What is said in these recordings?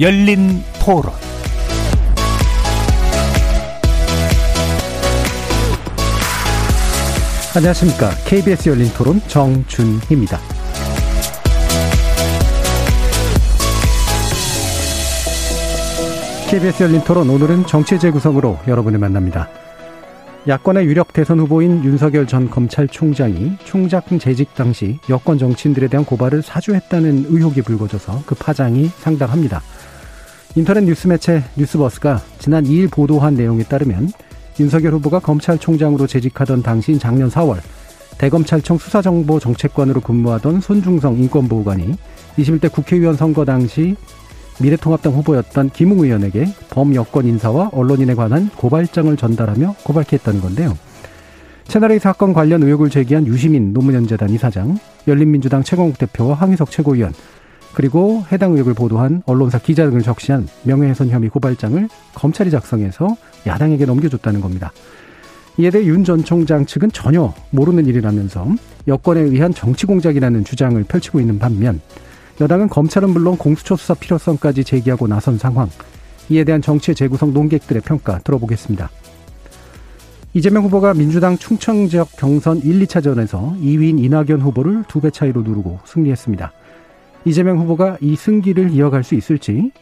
열린 토론 안녕하십니까. KBS 열린 토론 정준희입니다. KBS 열린 토론 오늘은 정치 재구성으로 여러분을 만납니다. 야권의 유력 대선 후보인 윤석열 전 검찰총장이 총장 재직 당시 여권 정치인들에 대한 고발을 사주했다는 의혹이 불거져서 그 파장이 상당합니다. 인터넷 뉴스 매체 뉴스버스가 지난 2일 보도한 내용에 따르면 윤석열 후보가 검찰총장으로 재직하던 당시인 작년 4월 대검찰청 수사정보정책관으로 근무하던 손중성 인권보호관이 21대 국회의원 선거 당시 미래통합당 후보였던 김웅 의원에게 범여권 인사와 언론인에 관한 고발장을 전달하며 고발케 했다는 건데요. 채널A 사건 관련 의혹을 제기한 유시민 노무현재단 이사장, 열린민주당 최광욱 대표와 황희석 최고위원, 그리고 해당 의혹을 보도한 언론사 기자 등을 적시한 명예훼손 혐의 고발장을 검찰이 작성해서 야당에게 넘겨줬다는 겁니다. 이에 대해 윤 전 총장 측은 전혀 모르는 일이라면서 여권에 의한 정치 공작이라는 주장을 펼치고 있는 반면 여당은 검찰은 물론 공수처 수사 필요성까지 제기하고 나선 상황. 이에 대한 정치의 재구성 논객들의 평가 들어보겠습니다. 이재명 후보가 민주당 충청 지역 경선 1, 2차전에서 2위인 이낙연 후보를 두 배 차이로 누르고 승리했습니다. 이재명 후보가 이 승기를 이어갈 수 있을지,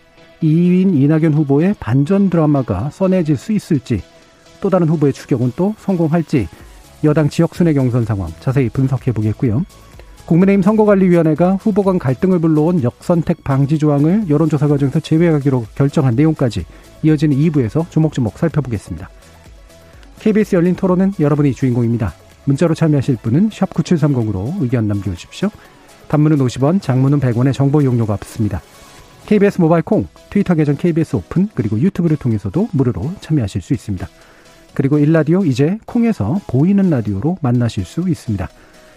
2위인 이낙연 후보의 반전 드라마가 써내질 수 있을지, 또 다른 후보의 추격은 또 성공할지, 여당 지역 순회 경선 상황 자세히 분석해 보겠고요. 국민의힘 선거관리위원회가 후보 간 갈등을 불러온 역선택 방지 조항을 여론조사 과정에서 제외하기로 결정한 내용까지 이어지는 2부에서 조목조목 살펴보겠습니다. KBS 열린 토론은 여러분이 주인공입니다. 문자로 참여하실 분은 9730으로 의견 남겨주십시오. 단문은 50원, 장문은 100원의 정보 이용료가 붙습니다. KBS 모바일 콩, 트위터 계정 KBS 오픈, 그리고 유튜브를 통해서도 무료로 참여하실 수 있습니다. 그리고 일라디오 이제 콩에서 보이는 라디오로 만나실 수 있습니다.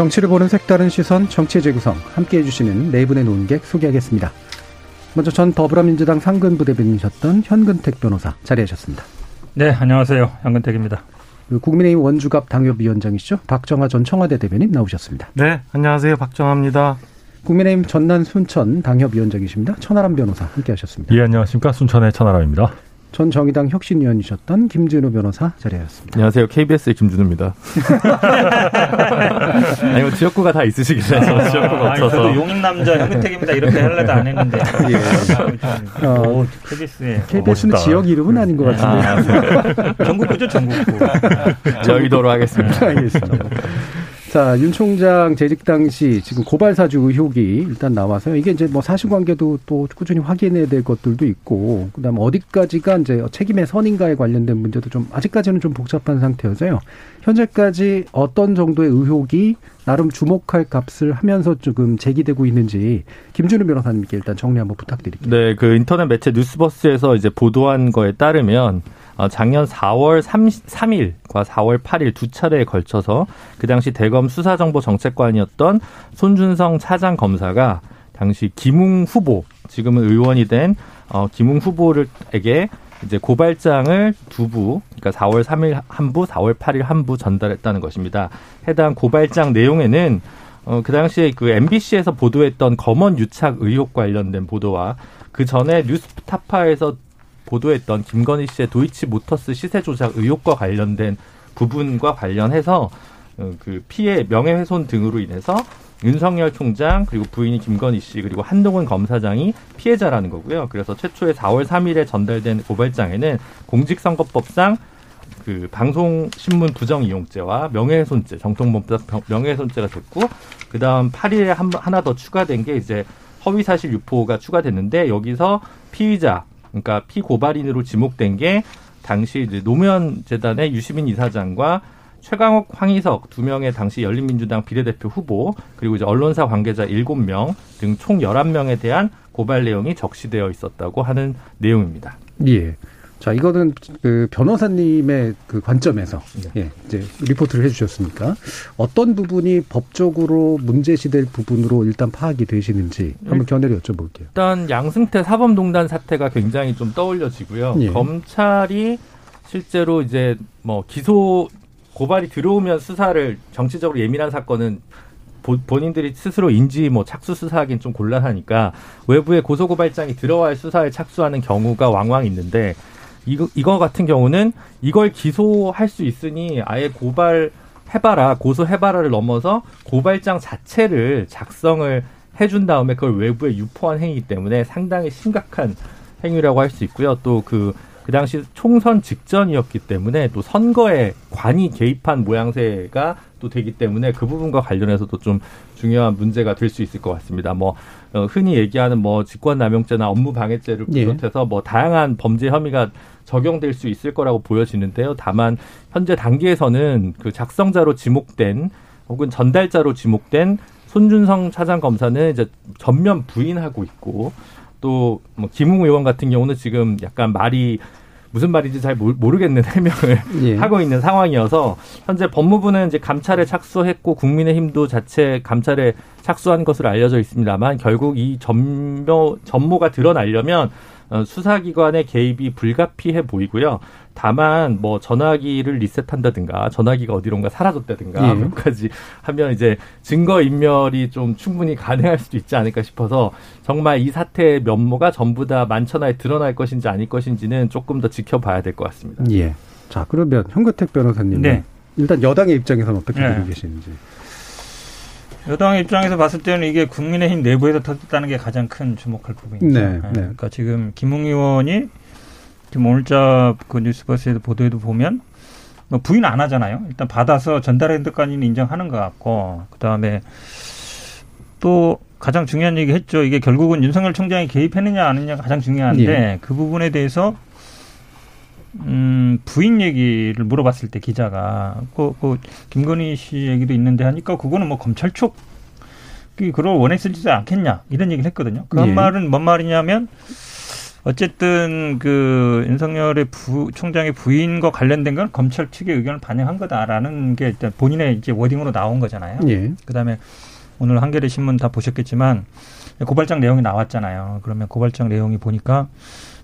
정치를 보는 색다른 시선 정치 재구성 함께 해 주시는 네 분의 논객 소개하겠습니다. 먼저 전 더불어민주당 상근부 대변인이셨던 현근택 변호사 자리하셨습니다. 네, 안녕하세요. 현근택입니다. 국민의힘 원주갑 당협위원장이시죠. 박정화 전 청와대 대변인 나오셨습니다. 네, 안녕하세요. 박정화입니다. 국민의힘 전남 순천 당협위원장이십니다. 천하람 변호사 함께하셨습니다. 예, 안녕하십니까. 순천의 천하람입니다. 전 정의당 혁신위원이셨던 김진우 변호사 자리하였습니다. 안녕하세요. KBS의 김준우입니다. 아니, 뭐 지역구가 다 있으시길래 저 지역구가 아니, 없어서. 용인남자 현근택입니다. 이렇게 하려도 안 했는데. 예. 어, 오, KBS에. KBS는 지역 이름은 아닌 것 같은데. 아, 전국구죠, 전국구. 여의도로 하겠습니다. 알겠습니다. 자, 윤 총장 재직 당시 지금 고발 사주 의혹이 일단 나와서요. 이게 이제 뭐 사실관계도 또 꾸준히 확인해야 될 것들도 있고, 그다음 에 어디까지가 이제 책임의 선인가에 관련된 문제도 좀 아직까지는 좀 복잡한 상태여서요. 현재까지 어떤 정도의 의혹이 나름 주목할 값을 하면서 조금 제기되고 있는지 김준우 변호사님께 일단 정리 한번 부탁드릴게요. 네, 그 인터넷 매체 뉴스버스에서 이제 보도한 거에 따르면 어, 작년 4월 3, 일과 4월 8일 두 차례에 걸쳐서 그 당시 대검 수사정보정책관이었던 손준성 차장 검사가 당시 김웅 후보, 지금은 의원이 된 어, 김웅 후보를에게 이제 고발장을 두 부, 그러니까 4월 3일 한 부, 4월 8일 한 부 전달했다는 것입니다. 해당 고발장 내용에는 어, 그 당시에 그 MBC에서 보도했던 검언 유착 의혹 관련된 보도와 그 전에 뉴스타파에서 보도했던 김건희 씨의 도이치 모터스 시세 조작 의혹과 관련된 부분과 관련해서 어, 그 피해 명예훼손 등으로 인해서 윤석열 총장 그리고 부인이 김건희 씨 그리고 한동훈 검사장이 피해자라는 거고요. 그래서 최초에 4월 3일에 전달된 고발장에는 공직선거법상 그 방송 신문 부정 이용죄와 명예훼손죄, 정통범법 명예훼손죄가 됐고 그다음 8일에 한, 하나 더 추가된 게 이제 허위사실 유포가 추가됐는데 여기서 피의자 그러니까 피고발인으로 지목된 게 당시 이제 노무현 재단의 유시민 이사장과 최강욱, 황희석 두 명의 당시 열린민주당 비례대표 후보 그리고 이제 언론사 관계자 일곱 명 등 총 열한 명에 대한 고발 내용이 적시되어 있었다고 하는 내용입니다. 예. 자, 이거는 그 변호사님의 그 관점에서 네. 예, 이제 리포트를 해주셨으니까 어떤 부분이 법적으로 문제시될 부분으로 일단 파악이 되시는지 한번 견해를 여쭤볼게요. 일단 양승태 사법농단 사태가 굉장히 좀 떠올려지고요. 예. 검찰이 실제로 이제 뭐 기소 고발이 들어오면 수사를 정치적으로 예민한 사건은 보- 본인들이 스스로 인지 뭐 착수 수사하기는 좀 곤란하니까 외부에 고소 고발장이 들어와야 수사에 착수하는 경우가 왕왕 있는데 이거 이거 같은 경우는 이걸 기소할 수 있으니 아예 고발 해봐라 고소해봐라를 넘어서 고발장 자체를 작성을 해준 다음에 그걸 외부에 유포한 행위이기 때문에 상당히 심각한 행위라고 할 수 있고요. 또 그 그 당시 총선 직전이었기 때문에 또 선거에 관이 개입한 모양새가 또 되기 때문에 그 부분과 관련해서도 좀 중요한 문제가 될 수 있을 것 같습니다. 뭐 어, 흔히 얘기하는 뭐 직권남용죄나 업무방해죄를 예. 비롯해서 뭐 다양한 범죄 혐의가 적용될 수 있을 거라고 보여지는데요. 다만 현재 단계에서는 그 작성자로 지목된 혹은 전달자로 지목된 손준성 차장 검사는 이제 전면 부인하고 있고 또 뭐 김웅 의원 같은 경우는 지금 약간 말이 무슨 말인지 잘 모르- 모르겠는 해명을 예. 하고 있는 상황이어서 현재 법무부는 이제 감찰에 착수했고 국민의힘도 자체 감찰에 착수한 것으로 알려져 있습니다만 결국 이 전모 전모가 드러나려면 어, 수사기관의 개입이 불가피해 보이고요. 다만 뭐 전화기를 리셋한다든가 전화기가 어디론가 사라졌다든가 예. 몇 가지 하면 이제 증거 인멸이 좀 충분히 가능할 수도 있지 않을까 싶어서 정말 이 사태의 면모가 전부 다 만천하에 드러날 것인지 아닐 것인지는 조금 더 지켜봐야 될 것 같습니다. 예. 자, 그러면 현근택 변호사님. 네. 일단 여당의 입장에서는 어떻게 네. 보고 계시는지. 여당의 입장에서 봤을 때는 이게 국민의힘 내부에서 터졌다는 게 가장 큰 주목할 부분이죠. 네, 네. 그러니까 지금 김웅 의원이 지금 오늘자 그 뉴스버스에도 보도에도 보면 뭐 부인 안 하잖아요. 일단 받아서 전달한 데까지는 인정하는 것 같고 그 다음에 또 가장 중요한 얘기 했죠. 이게 결국은 윤석열 총장이 개입했느냐 안 했느냐가 가장 중요한데 예. 그 부분에 대해서 음, 부인 얘기를 물어봤을 때 기자가 그, 그 김건희 씨 얘기도 있는데 하니까 그거는 뭐 검찰 쪽이 그걸 원했을지 않겠냐 이런 얘기를 했거든요. 그한 예. 말은 뭔 말이냐면 어쨌든 그 윤석열의 부, 총장의 부인과 관련된 건 검찰 측의 의견을 반영한 거다라는 게 일단 본인의 이제 워딩으로 나온 거잖아요. 예. 그다음에 오늘 한겨레 신문 다 보셨겠지만 고발장 내용이 나왔잖아요. 그러면 고발장 내용이 보니까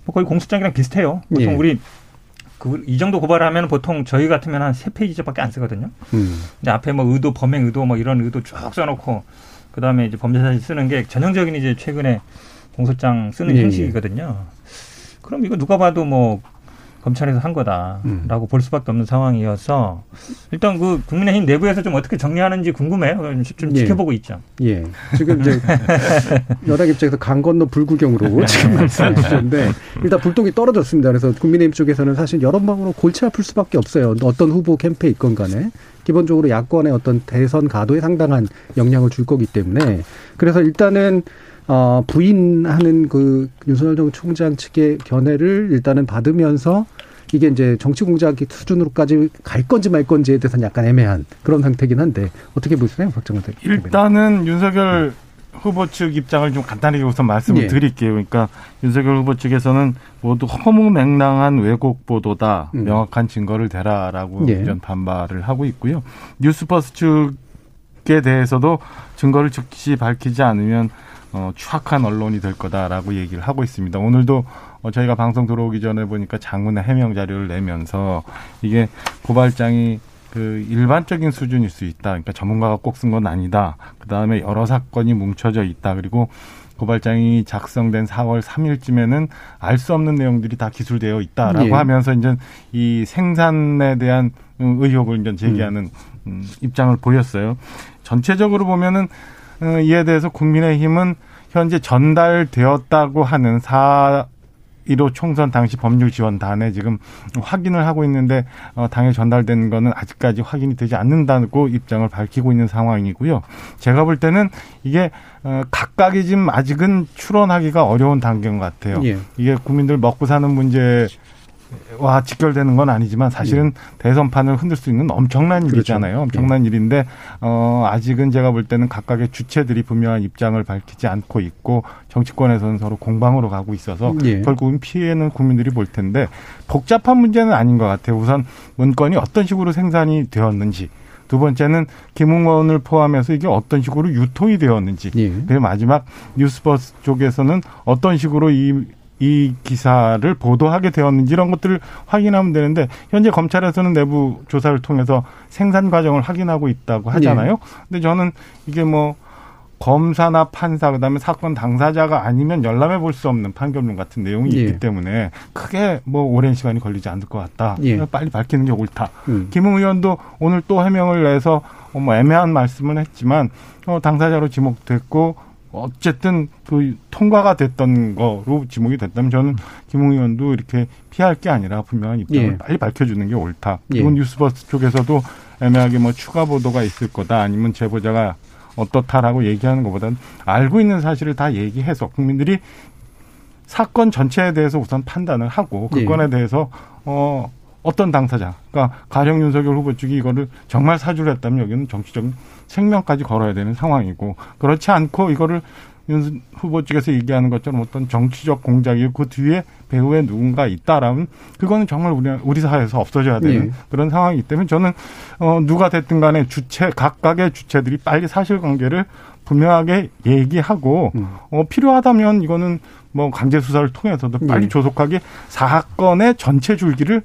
뭐 거의 공소장이랑 비슷해요. 보통 예. 우리 그 이 정도 고발하면 보통 저희 같으면 한 세 페이지밖에 안 쓰거든요. 음. 근데 앞에 뭐 의도, 범행 의도 뭐 이런 의도 쭉 써놓고 그 다음에 이제 범죄 사실 쓰는 게 전형적인 이제 최근에 공소장 쓰는 예, 예. 형식이거든요. 그럼 이거 누가 봐도 뭐 검찰에서 한 거다라고 음. 볼 수밖에 없는 상황이어서 일단 그 국민의힘 내부에서 좀 어떻게 정리하는지 궁금해요. 좀 예. 지켜보고 있죠. 예. 지금 이제 여당 입장에서 강 건너 불구경으로 지금 말씀해 주셨는데 일단 불똥이 떨어졌습니다. 그래서 국민의힘 쪽에서는 사실 여러 방으로 골치 아플 수밖에 없어요. 어떤 후보 캠페인 있건 간에 기본적으로 야권의 어떤 대선 가도에 상당한 영향을 줄 거기 때문에 그래서 일단은 어, 부인하는 그 윤석열 전 총장 측의 견해를 일단은 받으면서 이게 이제 정치 공작 수준으로까지 갈 건지 말 건지에 대해서는 약간 애매한 그런 상태긴 한데 어떻게 보시나요, 박정원 대표님? 일단은 윤석열 후보 측 입장을 좀 간단하게 우선 말씀을 예. 드릴게요. 그러니까 윤석열 후보 측에서는 모두 허무맹랑한 왜곡 보도다. 음. 명확한 증거를 대라라고 예. 이런 반발을 하고 있고요. 뉴스버스 측에 대해서도 증거를 즉시 밝히지 않으면 어, 추악한 언론이 될 거다라고 얘기를 하고 있습니다. 오늘도 어, 저희가 방송 들어오기 전에 보니까 장문의 해명 자료를 내면서 이게 고발장이 그 일반적인 수준일 수 있다. 그러니까 전문가가 꼭 쓴 건 아니다. 그 다음에 여러 사건이 뭉쳐져 있다. 그리고 고발장이 작성된 4월 3일쯤에는 알 수 없는 내용들이 다 기술되어 있다라고 예. 하면서 이제 이 생산에 대한 음, 의혹을 이제 제기하는 음, 입장을 보였어요. 전체적으로 보면은 어, 이에 대해서 국민의힘은 현재 전달되었다고 하는 4.15 총선 당시 법률 지원단에 지금 확인을 하고 있는데 어, 당에 전달된 거는 아직까지 확인이 되지 않는다고 입장을 밝히고 있는 상황이고요. 제가 볼 때는 이게 어, 각각이 지금 아직은 추론하기가 어려운 단계인 것 같아요. 예. 이게 국민들 먹고 사는 문제 와 직결되는 건 아니지만 사실은 대선판을 흔들 수 있는 엄청난 그렇죠. 일이잖아요. 엄청난 일인데 어 아직은 제가 볼 때는 각각의 주체들이 분명한 입장을 밝히지 않고 있고 정치권에서는 서로 공방으로 가고 있어서 예. 결국은 피해는 국민들이 볼 텐데 복잡한 문제는 아닌 것 같아요. 우선 문건이 어떤 식으로 생산이 되었는지 두 번째는 김웅원을 포함해서 이게 어떤 식으로 유통이 되었는지 예. 그리고 마지막 뉴스버스 쪽에서는 어떤 식으로 이, 이 기사를 보도하게 되었는지 이런 것들을 확인하면 되는데 현재 검찰에서는 내부 조사를 통해서 생산 과정을 확인하고 있다고 하잖아요. 근데 저는 이게 뭐 검사나 판사 그다음에 사건 당사자가 아니면 열람해 볼 수 없는 판결문 같은 내용이 예. 있기 때문에 크게 뭐 오랜 시간이 걸리지 않을 것 같다. 예. 빨리 밝히는 게 옳다. 음. 김웅 의원도 오늘 또 해명을 내서 어, 뭐 애매한 말씀은 했지만 어, 당사자로 지목됐고 어쨌든 그 통과가 됐던 거로 지목이 됐다면 저는 김웅 의원도 이렇게 피할 게 아니라 분명한 입장을 예. 빨리 밝혀주는 게 옳다. 그리고 예. 뉴스버스 쪽에서도 애매하게 뭐 추가 보도가 있을 거다 아니면 제보자가 어떻다라고 얘기하는 것보다는 알고 있는 사실을 다 얘기해서 국민들이 사건 전체에 대해서 우선 판단을 하고 그 예. 건에 대해서 어 어떤 당사자, 그러니까 가령 윤석열 후보 측이 이거를 정말 사주를 했다면 여기는 정치적인 생명까지 걸어야 되는 상황이고 그렇지 않고 이거를 윤 후보 측에서 얘기하는 것처럼 어떤 정치적 공작이고 그 뒤에 배후에 누군가 있다라면 그거는 정말 우리 우리 사회에서 없어져야 되는 예. 그런 상황이기 때문에 저는 어 누가 됐든 간에 주체 각각의 주체들이 빨리 사실관계를 분명하게 얘기하고 음. 어 필요하다면 이거는 뭐 강제 수사를 통해서도 빨리 예. 조속하게 사건의 전체 줄기를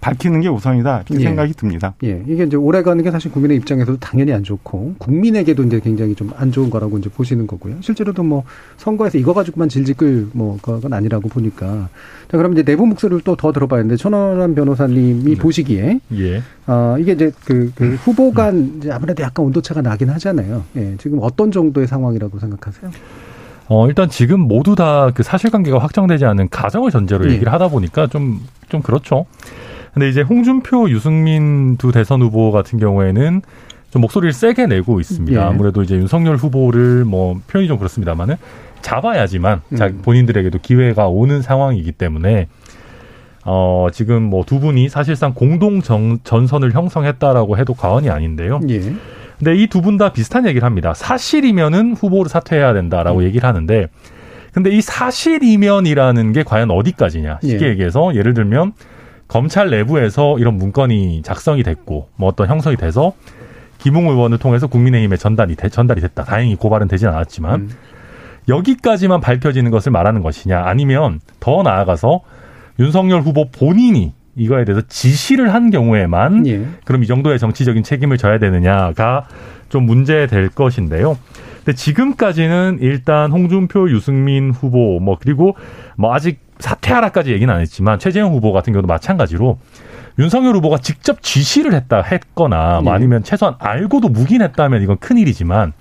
밝히는 게 우선이다 이렇게 예. 생각이 듭니다. 예, 이게 이제 오래 가는 게 사실 국민의 입장에서도 당연히 안 좋고 국민에게도 이제 굉장히 좀 안 좋은 거라고 이제 보시는 거고요. 실제로도 뭐 선거에서 이거 가지고만 질질 끌뭐 그건 아니라고 보니까 자 그럼 이제 내부 목소리를 또 더 들어봐야 되는데 천원한 변호사님이 보시기에 예. 아 이게 이제 그, 그 후보 간 이제 아무래도 약간 온도차가 나긴 하잖아요. 예, 지금 어떤 정도의 상황이라고 생각하세요? 어, 일단 지금 모두 다 그 사실관계가 확정되지 않은 가정을 전제로 예. 얘기를 하다 보니까 좀, 좀 그렇죠. 근데 이제 홍준표, 유승민 두 대선 후보 같은 경우에는 좀 목소리를 세게 내고 있습니다. 예. 아무래도 이제 윤석열 후보를 뭐 표현이 좀 그렇습니다만은 잡아야지만 자, 음. 본인들에게도 기회가 오는 상황이기 때문에 어, 지금 뭐 두 분이 사실상 공동 정, 전선을 형성했다라고 해도 과언이 아닌데요. 예, 근데 이 두 분 다 비슷한 얘기를 합니다. 사실이면은 후보를 사퇴해야 된다라고 얘기를 하는데, 근데 이 사실이면이라는 게 과연 어디까지냐? 쉽게 예. 얘기해서 예를 들면 검찰 내부에서 이런 문건이 작성이 됐고, 뭐 어떤 형성이 돼서 김웅 의원을 통해서 국민의힘에 전달이 돼- 전달이 됐다. 다행히 고발은 되진 않았지만 음. 여기까지만 밝혀지는 것을 말하는 것이냐? 아니면 더 나아가서 윤석열 후보 본인이 이거에 대해서 지시를 한 경우에만 예, 그럼 이 정도의 정치적인 책임을 져야 되느냐가 좀 문제될 것인데요. 근데 지금까지는 일단 홍준표, 유승민 후보 뭐 그리고 뭐 아직 사퇴하라까지 얘기는 안 했지만 최재형 후보 같은 경우도 마찬가지로 윤석열 후보가 직접 지시를 했다 했거나 뭐 예. 아니면 최소한 알고도 묵인했다면 이건 큰일이지만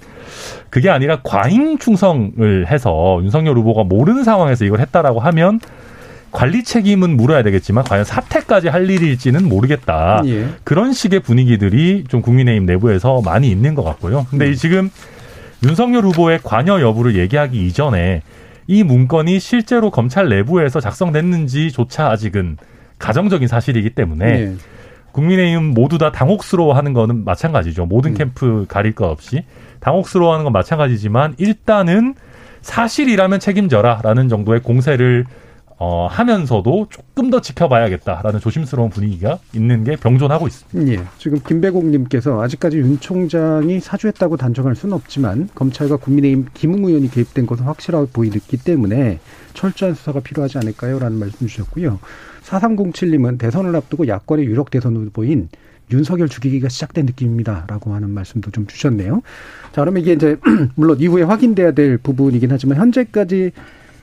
그게 아니라 과잉 충성을 해서 윤석열 후보가 모르는 상황에서 이걸 했다라고 하면 관리 책임은 물어야 되겠지만 과연 사퇴까지 할 일일지는 모르겠다. 예, 그런 식의 분위기들이 좀 국민의힘 내부에서 많이 있는 것 같고요. 근데 이 지금 윤석열 후보의 관여 여부를 얘기하기 이전에 이 문건이 실제로 검찰 내부에서 작성됐는지조차 아직은 가정적인 사실이기 때문에 예, 국민의힘 모두 다 당혹스러워하는 거는 마찬가지죠. 모든 음. 캠프 가릴 것 없이 당혹스러워하는 건 마찬가지지만 일단은 사실이라면 책임져라라는 정도의 공세를 어, 하면서도 조금 더 지켜봐야겠다라는 조심스러운 분위기가 있는 게 병존하고 있습니다. 예. 지금 김배공님께서 아직까지 윤 총장이 사주했다고 단정할 수는 없지만 검찰과 국민의힘 김웅 의원이 개입된 것은 확실하게 보이기 때문에 철저한 수사가 필요하지 않을까요?라는 말씀 주셨고요. 4307님은 대선을 앞두고 야권의 유력 대선 후보인 윤석열 죽이기가 시작된 느낌입니다라고 하는 말씀도 좀 주셨네요. 자, 그러면 이게 이제 물론 이후에 확인돼야 될 부분이긴 하지만 현재까지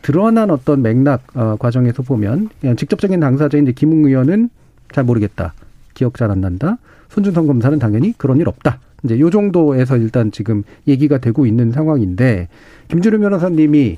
드러난 어떤 맥락 어, 과정에서 보면 그냥 직접적인 당사자인 이제 김웅 의원은 잘 모르겠다. 기억 잘 안 난다. 손준성 검사는 당연히 그런 일 없다. 이제 요 정도에서 일단 지금 얘기가 되고 있는 상황인데 김준우 변호사님이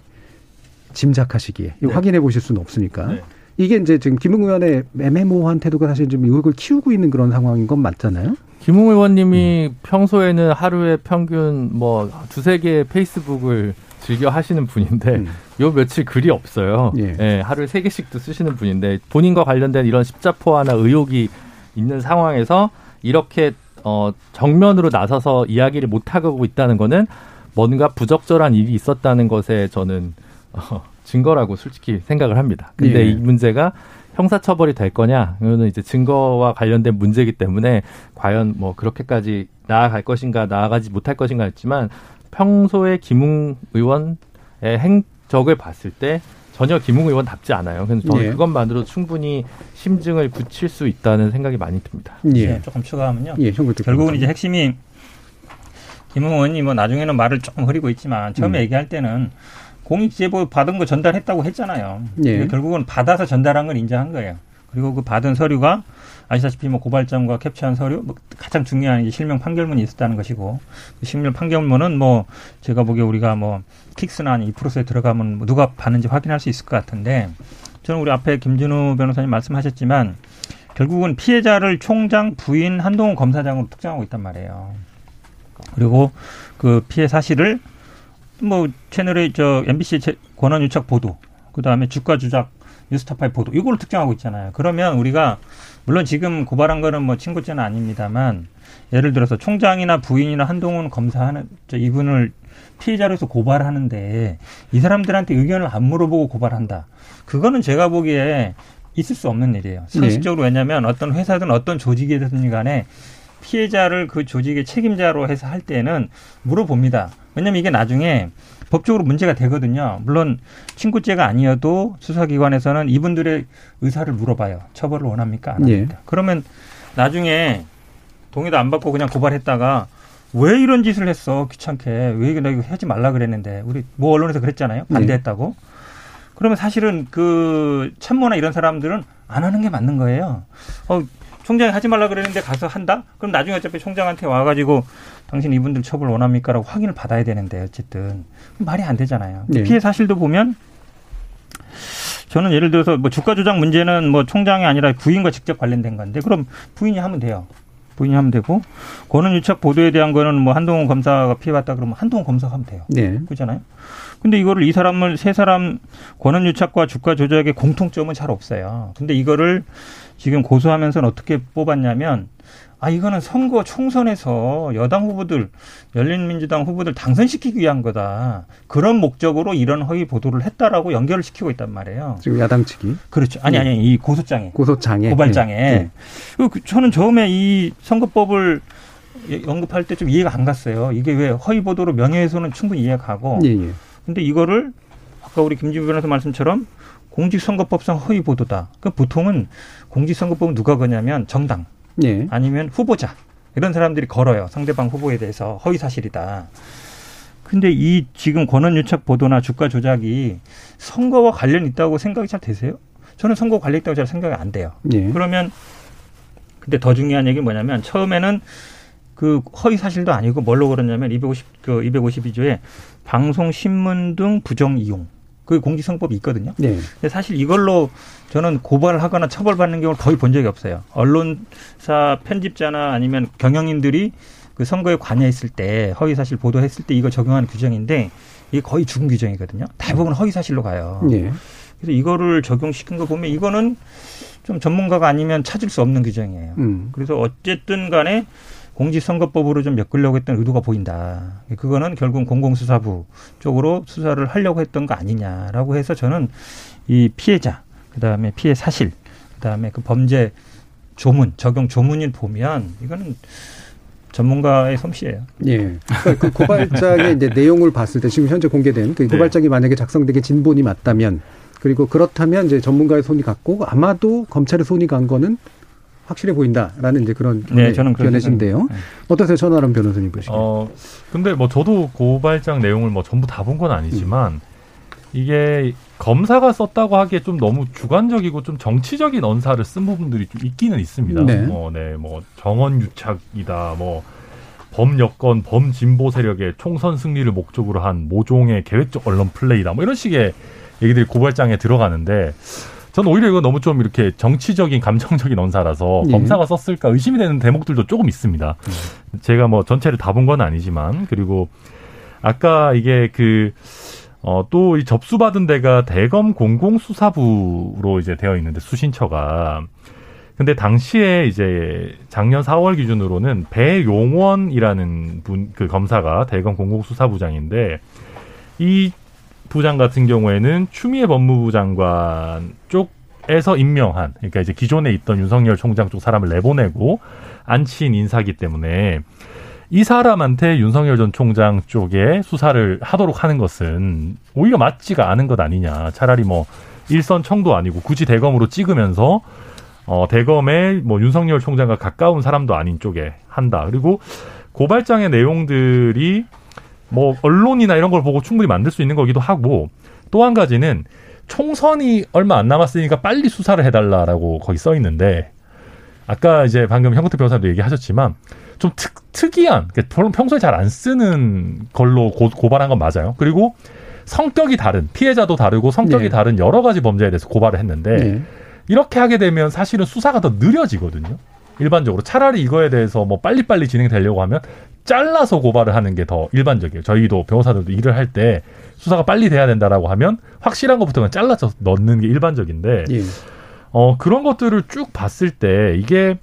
짐작하시기에 네. 확인해 보실 수는 없으니까 네. 이게 이제 지금 김웅 의원의 애매모호한 태도가 사실 좀 의혹을 키우고 있는 그런 상황인 건 맞잖아요. 김웅 의원님이 평소에는 하루에 평균 뭐 두세 개의 페이스북을 즐겨 하시는 분인데 음. 요 며칠 글이 없어요. 예. 예, 하루에 세 개씩도 쓰시는 분인데 본인과 관련된 이런 십자포화나 의혹이 있는 상황에서 이렇게 어 정면으로 나서서 이야기를 못 하고 있다는 거는 뭔가 부적절한 일이 있었다는 것에 저는 어, 증거라고 솔직히 생각을 합니다. 근데 예. 이 문제가 형사처벌이 될 거냐? 이거는 이제 증거와 관련된 문제이기 때문에 과연 뭐 그렇게까지 나아갈 것인가 나아가지 못할 것인가 했지만 평소에 김웅 의원의 행 적을 봤을 때 전혀 김웅 의원답지 않아요. 그래서 저는 예. 그것만으로 충분히 심증을 굳힐 수 있다는 생각이 많이 듭니다. 예. 네, 조금 추가하면요. 예, 결국은 이제 핵심이 김 의원이 뭐 나중에는 말을 조금 흐리고 있지만 처음에 음. 얘기할 때는 공익제보 받은 거 전달했다고 했잖아요. 예. 결국은 받아서 전달한 걸 인정한 거예요. 그리고 그 받은 서류가 아시다시피 뭐 고발장과 캡처한 서류 뭐 가장 중요한 게 실명 판결문이 있었다는 것이고 그 실명 판결문은 뭐 제가 보기에 우리가 뭐 킥스나 이 프로세스에 들어가면 뭐 누가 받는지 확인할 수 있을 것 같은데 저는 우리 앞에 김진우 변호사님 말씀하셨지만 결국은 피해자를 총장 부인 한동훈 검사장으로 특정하고 있단 말이에요. 그리고 그 피해 사실을 뭐 채널의 저 MBC 제- 권한 유착 보도, 그 다음에 주가 조작 뉴스타파의 보도 이걸로 특정하고 있잖아요. 그러면 우리가 물론 지금 고발한 거는 뭐 친구죄는 아닙니다만 예를 들어서 총장이나 부인이나 한동훈 검사하는 저 이분을 피해자로서 고발하는데 이 사람들한테 의견을 안 물어보고 고발한다. 그거는 제가 보기에 있을 수 없는 일이에요. 상식적으로 왜냐하면 어떤 회사든 어떤 조직이든 간에 피해자를 그 조직의 책임자로 해서 할 때는 물어봅니다. 왜냐하면 이게 나중에 법적으로 문제가 되거든요. 물론 친구죄가 아니어도 수사기관에서는 이분들의 의사를 물어봐요. 처벌을 원합니까? 안 예. 합니까? 그러면 나중에 동의도 안 받고 그냥 고발했다가 왜 이런 짓을 했어? 귀찮게. 왜 이거 나 이거 하지 말라 그랬는데. 우리 뭐 언론에서 그랬잖아요. 반대했다고. 그러면 사실은 그 참모나 이런 사람들은 안 하는 게 맞는 거예요. 어, 총장이 하지 말라 그랬는데 가서 한다? 그럼 나중에 어차피 총장한테 와가지고 당신 이분들 처벌 원합니까라고 확인을 받아야 되는데 어쨌든 말이 안 되잖아요. 네. 피해 사실도 보면 저는 예를 들어서 뭐 주가 조작 문제는 뭐 총장이 아니라 부인과 직접 관련된 건데 그럼 부인이 하면 돼요. 부인이 하면 되고 권은 유착 보도에 대한 거는 뭐 한동훈 검사가 피해봤다 그러면 한동훈 검사가 하면 돼요. 네. 그잖아요. 근데 이거를 이 사람을 세 사람 권한 유착과 주가 조작의 공통점은 잘 없어요. 근데 이거를 지금 고소하면서는 어떻게 뽑았냐면 아 이거는 선거 총선에서 여당 후보들 열린민주당 후보들 당선시키기 위한 거다. 그런 목적으로 이런 허위 보도를 했다라고 연결을 시키고 있단 말이에요. 지금 야당 측이 그렇죠. 아니 아니 이 고소장에 고소장에 고발장에. 예. 그- 그 저는 처음에 이 선거법을 예, 언급할 때 좀 이해가 안 갔어요. 이게 왜 허위 보도로 명예훼손은 충분히 이해가고 예, 예. 근데 이거를 아까 우리 김지부 변호사 말씀처럼 공직선거법상 허위 보도다. 그 보통은 공직선거법은 누가 거냐면 정당 예. 아니면 후보자 이런 사람들이 걸어요. 상대방 후보에 대해서 허위 사실이다. 근데 이 지금 권한 유착 보도나 주가 조작이 선거와 관련 있다고 생각이 잘 되세요? 저는 선거 관련 있다고 잘 생각이 안 돼요. 예. 그러면 근데 더 중요한 얘기는 뭐냐면 처음에는 그 허위 사실도 아니고 뭘로 그러냐면 250그 252조에 방송 신문 등 부정 이용 그 공직선거법이 있거든요. 네. 근데 사실 이걸로 저는 고발을 하거나 처벌받는 경우를 거의 본 적이 없어요. 언론사 편집자나 아니면 경영인들이 그 선거에 관여했을 때 허위 사실 보도했을 때 이거 적용하는 규정인데 이게 거의 죽은 규정이거든요. 대부분 허위 사실로 가요. 예. 그래서 이거를 적용시킨 거 보면 이거는 좀 전문가가 아니면 찾을 수 없는 규정이에요. 음. 그래서 어쨌든 간에 공직선거법으로 좀 엮으려고 했던 의도가 보인다. 그거는 결국 공공수사부 쪽으로 수사를 하려고 했던 거 아니냐라고 해서 저는 이 피해자, 그 다음에 피해 사실, 그 다음에 그 범죄 조문, 적용 조문을 보면 이거는 전문가의 솜씨예요. 예. 그러니까 그 고발장의 이제 내용을 봤을 때 지금 현재 공개된 그 고발장이 만약에 작성되게 진본이 맞다면 그리고 그렇다면 이제 전문가의 손이 갔고 아마도 검찰의 손이 간 거는 확실해 보인다라는 이제 그런 네, 저는 견해신데요. 생각합니다. 어떠세요, 전화람 변호사님 보시기에? 어, 근데 뭐 저도 고발장 내용을 뭐 전부 다 본 건 아니지만 이게 검사가 썼다고 하기에 좀 너무 주관적이고 좀 정치적인 언사를 쓴 부분들이 좀 있기는 있습니다. 네. 뭐, 네, 뭐 정원 유착이다, 뭐 범여권, 범진보 세력의 총선 승리를 목적으로 한 모종의 계획적 언론 플레이다, 뭐 이런 식의 얘기들이 고발장에 들어가는데. 전 오히려 이거 너무 좀 이렇게 정치적인 감정적인 언사라서 예. 검사가 썼을까 의심이 되는 대목들도 조금 있습니다. 제가 뭐 전체를 다 본 건 아니지만 그리고 아까 이게 그 어, 또 이 접수받은 데가 대검 공공수사부로 이제 되어 있는데 수신처가 근데 당시에 이제 작년 4월 기준으로는 배용원이라는 분 그 검사가 대검 공공수사부장인데 이 부장 같은 경우에는 추미애 법무부 장관 쪽에서 임명한 그러니까 이제 기존에 있던 윤석열 총장 쪽 사람을 내보내고 안치인 인사기 때문에 이 사람한테 윤석열 전 총장 쪽에 수사를 하도록 하는 것은 오히려 맞지가 않은 것 아니냐. 차라리 뭐 일선 청도 아니고 굳이 대검으로 찍으면서 어 대검에 뭐 윤석열 총장과 가까운 사람도 아닌 쪽에 한다. 그리고 고발장의 내용들이 뭐 언론이나 이런 걸 보고 충분히 만들 수 있는 거기도 하고 또 한 가지는 총선이 얼마 안 남았으니까 빨리 수사를 해달라라고 거기 써 있는데 아까 이제 방금 현근택 변호사도 얘기하셨지만 좀 특, 특이한 그러니까 평소에 잘 안 쓰는 걸로 고, 고발한 건 맞아요. 그리고 성격이 다른 피해자도 다르고 성격이 네. 다른 여러 가지 범죄에 대해서 고발을 했는데 네. 이렇게 하게 되면 사실은 수사가 더 느려지거든요. 일반적으로 차라리 이거에 대해서 뭐 빨리빨리 진행되려고 하면 잘라서 고발을 하는 게 더 일반적이에요. 저희도 변호사들도 일을 할 때 수사가 빨리 돼야 된다라고 하면 확실한 것부터 그냥 잘라서 넣는 게 일반적인데 예. 어, 그런 것들을 쭉 봤을 때 이게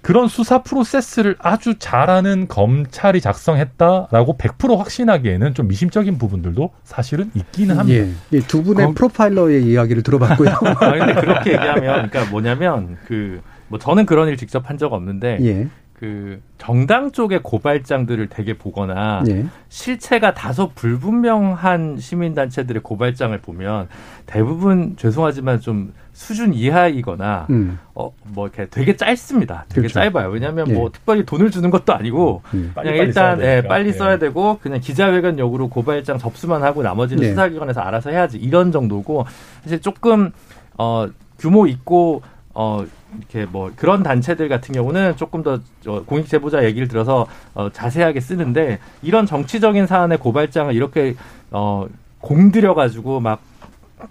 그런 수사 프로세스를 아주 잘하는 검찰이 작성했다라고 100% 확신하기에는 좀 미심적인 부분들도 사실은 있기는 합니다. 예. 예, 두 분의 검- 프로파일러의 이야기를 들어봤고요. 아, 근데 그렇게 얘기하면, 그러니까 뭐냐면, 그, 뭐 저는 그런 일 직접 한 적 없는데, 예. 그, 정당 쪽의 고발장들을 되게 보거나, 예. 실체가 다소 불분명한 시민단체들의 고발장을 보면, 대부분 죄송하지만 좀 수준 이하이거나, 음. 어, 뭐 이렇게 되게 짧습니다. 되게 그렇죠. 짧아요. 왜냐하면 예. 뭐 특별히 돈을 주는 것도 아니고, 음. 그냥 일단 예, 빨리 써야 되고 그냥 기자회견용으로 고발장 접수만 하고 나머지는 네. 수사기관에서 알아서 해야지 이런 정도고 사실 조금 어 규모 있고 어 이렇게 뭐 그런 단체들 같은 경우는 조금 더 어, 공익 제보자 얘기를 들어서 어, 자세하게 쓰는데 이런 정치적인 사안의 고발장을 이렇게 어 공들여 가지고 막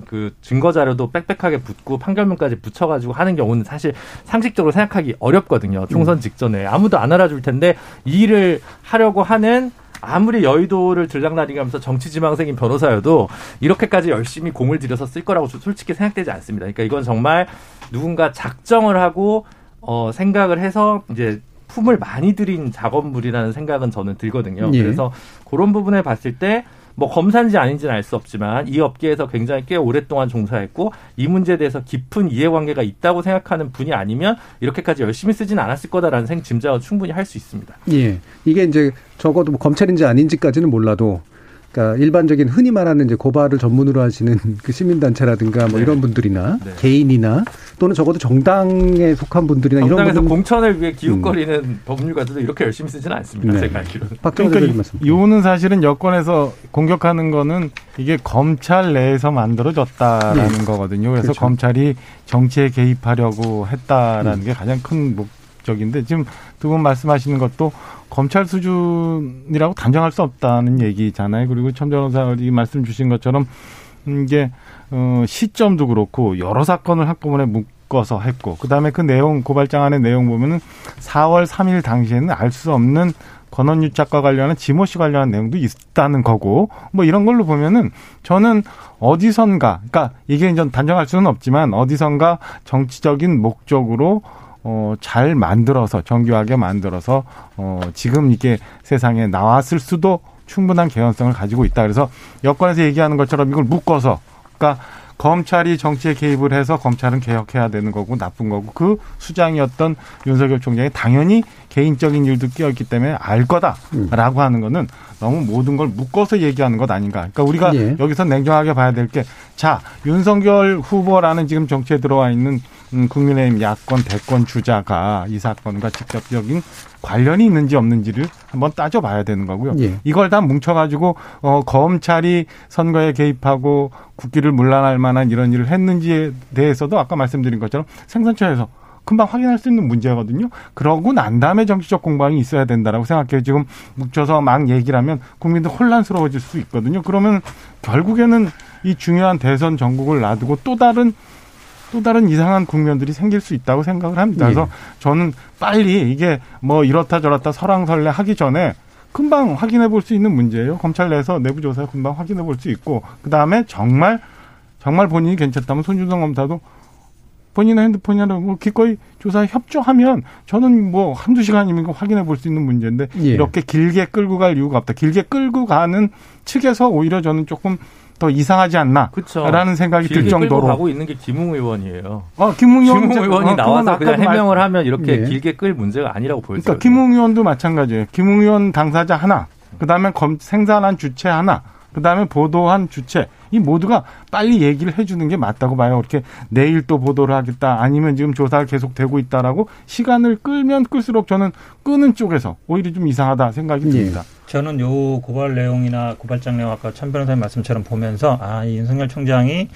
그 증거 자료도 빽빽하게 붙고 판결문까지 붙여 가지고 하는 경우는 사실 상식적으로 생각하기 어렵거든요. 총선 직전에 아무도 안 알아줄 텐데 이 일을 하려고 하는 아무리 여의도를 들락날리가면서 정치지망생인 변호사여도 이렇게까지 열심히 공을 들여서 쓸 거라고 솔직히 생각되지 않습니다. 그러니까 이건 정말 누군가 작정을 하고 어 생각을 해서 이제 품을 많이 들인 작업물이라는 생각은 저는 들거든요. 예. 그래서 그런 부분에 봤을 때 뭐 검사인지 아닌지는 알 수 없지만 이 업계에서 굉장히 꽤 오랫동안 종사했고 이 문제에 대해서 깊은 이해관계가 있다고 생각하는 분이 아니면 이렇게까지 열심히 쓰진 않았을 거다라는 생 짐작은 충분히 할 수 있습니다. 예. 이게 이제 적어도 뭐 검찰인지 아닌지까지는 몰라도 그러니까 일반적인 흔히 말하는 이제 고발을 전문으로 하시는 그 시민단체라든가 뭐 네. 이런 분들이나 네. 개인이나 또는 적어도 정당에 속한 분들이나 이런 정당에서 분들 공천을 위해 기웃거리는 법률가들도 이렇게 열심히 쓰지는 않습니다. 네. 제가 알기로는. 박정희 그러니까 말씀. 이거는 사실은 여권에서 공격하는 거는 이게 검찰 내에서 만들어졌다라는 거거든요. 그래서 그렇죠. 검찰이 정치에 개입하려고 했다라는 게 가장 큰 목 적인데 지금 두 분 말씀하시는 것도 검찰 수준이라고 단정할 수 없다는 얘기잖아요. 그리고 천 변호사님 말씀 주신 것처럼 이게 어, 시점도 그렇고 여러 사건을 한꺼번에 묶어서 했고 그다음에 그 내용 고발장 안의 내용 보면은 4월 3일 당시에는 알 수 없는 권원 유착과 관련한 지모 씨 관련한 내용도 있다는 거고 뭐 이런 걸로 보면은 저는 어디선가 그러니까 이게 이제 단정할 수는 없지만 어디선가 정치적인 목적으로 어, 잘 만들어서 정교하게 만들어서 어, 지금 이게 세상에 나왔을 수도 충분한 개연성을 가지고 있다. 그래서 여권에서 얘기하는 것처럼 이걸 묶어서 그러니까 검찰이 정치에 개입을 해서 검찰은 개혁해야 되는 거고 나쁜 거고 그 수장이었던 윤석열 총장이 당연히 개인적인 일도 끼어있기 때문에 알 거다라고 하는 거는 너무 모든 걸 묶어서 얘기하는 것 아닌가. 그러니까 우리가 예. 여기서 냉정하게 봐야 될 게 자 윤석열 후보라는 지금 정치에 들어와 있는 음, 국민의힘 야권 대권 주자가 이 사건과 직접적인 관련이 있는지 없는지를 한번 따져봐야 되는 거고요. 예. 이걸 다 뭉쳐가지고 어, 검찰이 선거에 개입하고 국기를 물러날 만한 이런 일을 했는지에 대해서도 아까 말씀드린 것처럼 생선처에서 금방 확인할 수 있는 문제거든요. 그러고 난 다음에 정치적 공방이 있어야 된다라고 생각해요. 지금 뭉쳐서 막 얘기를 하면 국민들 혼란스러워질 수 있거든요. 그러면 결국에는 이 중요한 대선 전국을 놔두고 또 다른 또 다른 이상한 국면들이 생길 수 있다고 생각을 합니다. 그래서 저는 빨리 이게 뭐 이렇다 저렇다 설왕설래 하기 전에 금방 확인해 볼 수 있는 문제예요. 검찰 내에서 내부 조사 금방 확인해 볼 수 있고 그 다음에 정말 정말 본인이 괜찮다면 손준성 검사도 본인의 핸드폰이나 뭐 기꺼이 조사에 협조하면 저는 뭐 한두 시간이면 확인해 볼 수 있는 문제인데 예. 이렇게 길게 끌고 갈 이유가 없다. 길게 끌고 가는 측에서 오히려 저는 조금 더 이상하지 않나. 라는 생각이 들 정도로. 가고 있는 게 김웅 의원이에요. 어, 김웅 의원 김웅 의원이 어, 나와서 그냥 아까도 말- 해명을 하면 이렇게 예. 길게 끌 문제가 아니라고 보여요. 그러니까 김웅 의원도 마찬가지예요. 김웅 의원 당사자 하나, 그 다음에 검 생산한 주체 하나, 그 다음에 보도한 주체 이 모두가 빨리 얘기를 해주는 게 맞다고 봐요. 그렇게 내일 또 보도를 하겠다, 아니면 지금 조사가 계속 되고 있다라고 시간을 끌면 끌수록 저는 끄는 쪽에서 오히려 좀 이상하다 생각이 예. 듭니다. 저는 요 고발 내용이나 고발장 내용 아까 천 변호사님 말씀처럼 보면서 아, 이 윤석열 총장이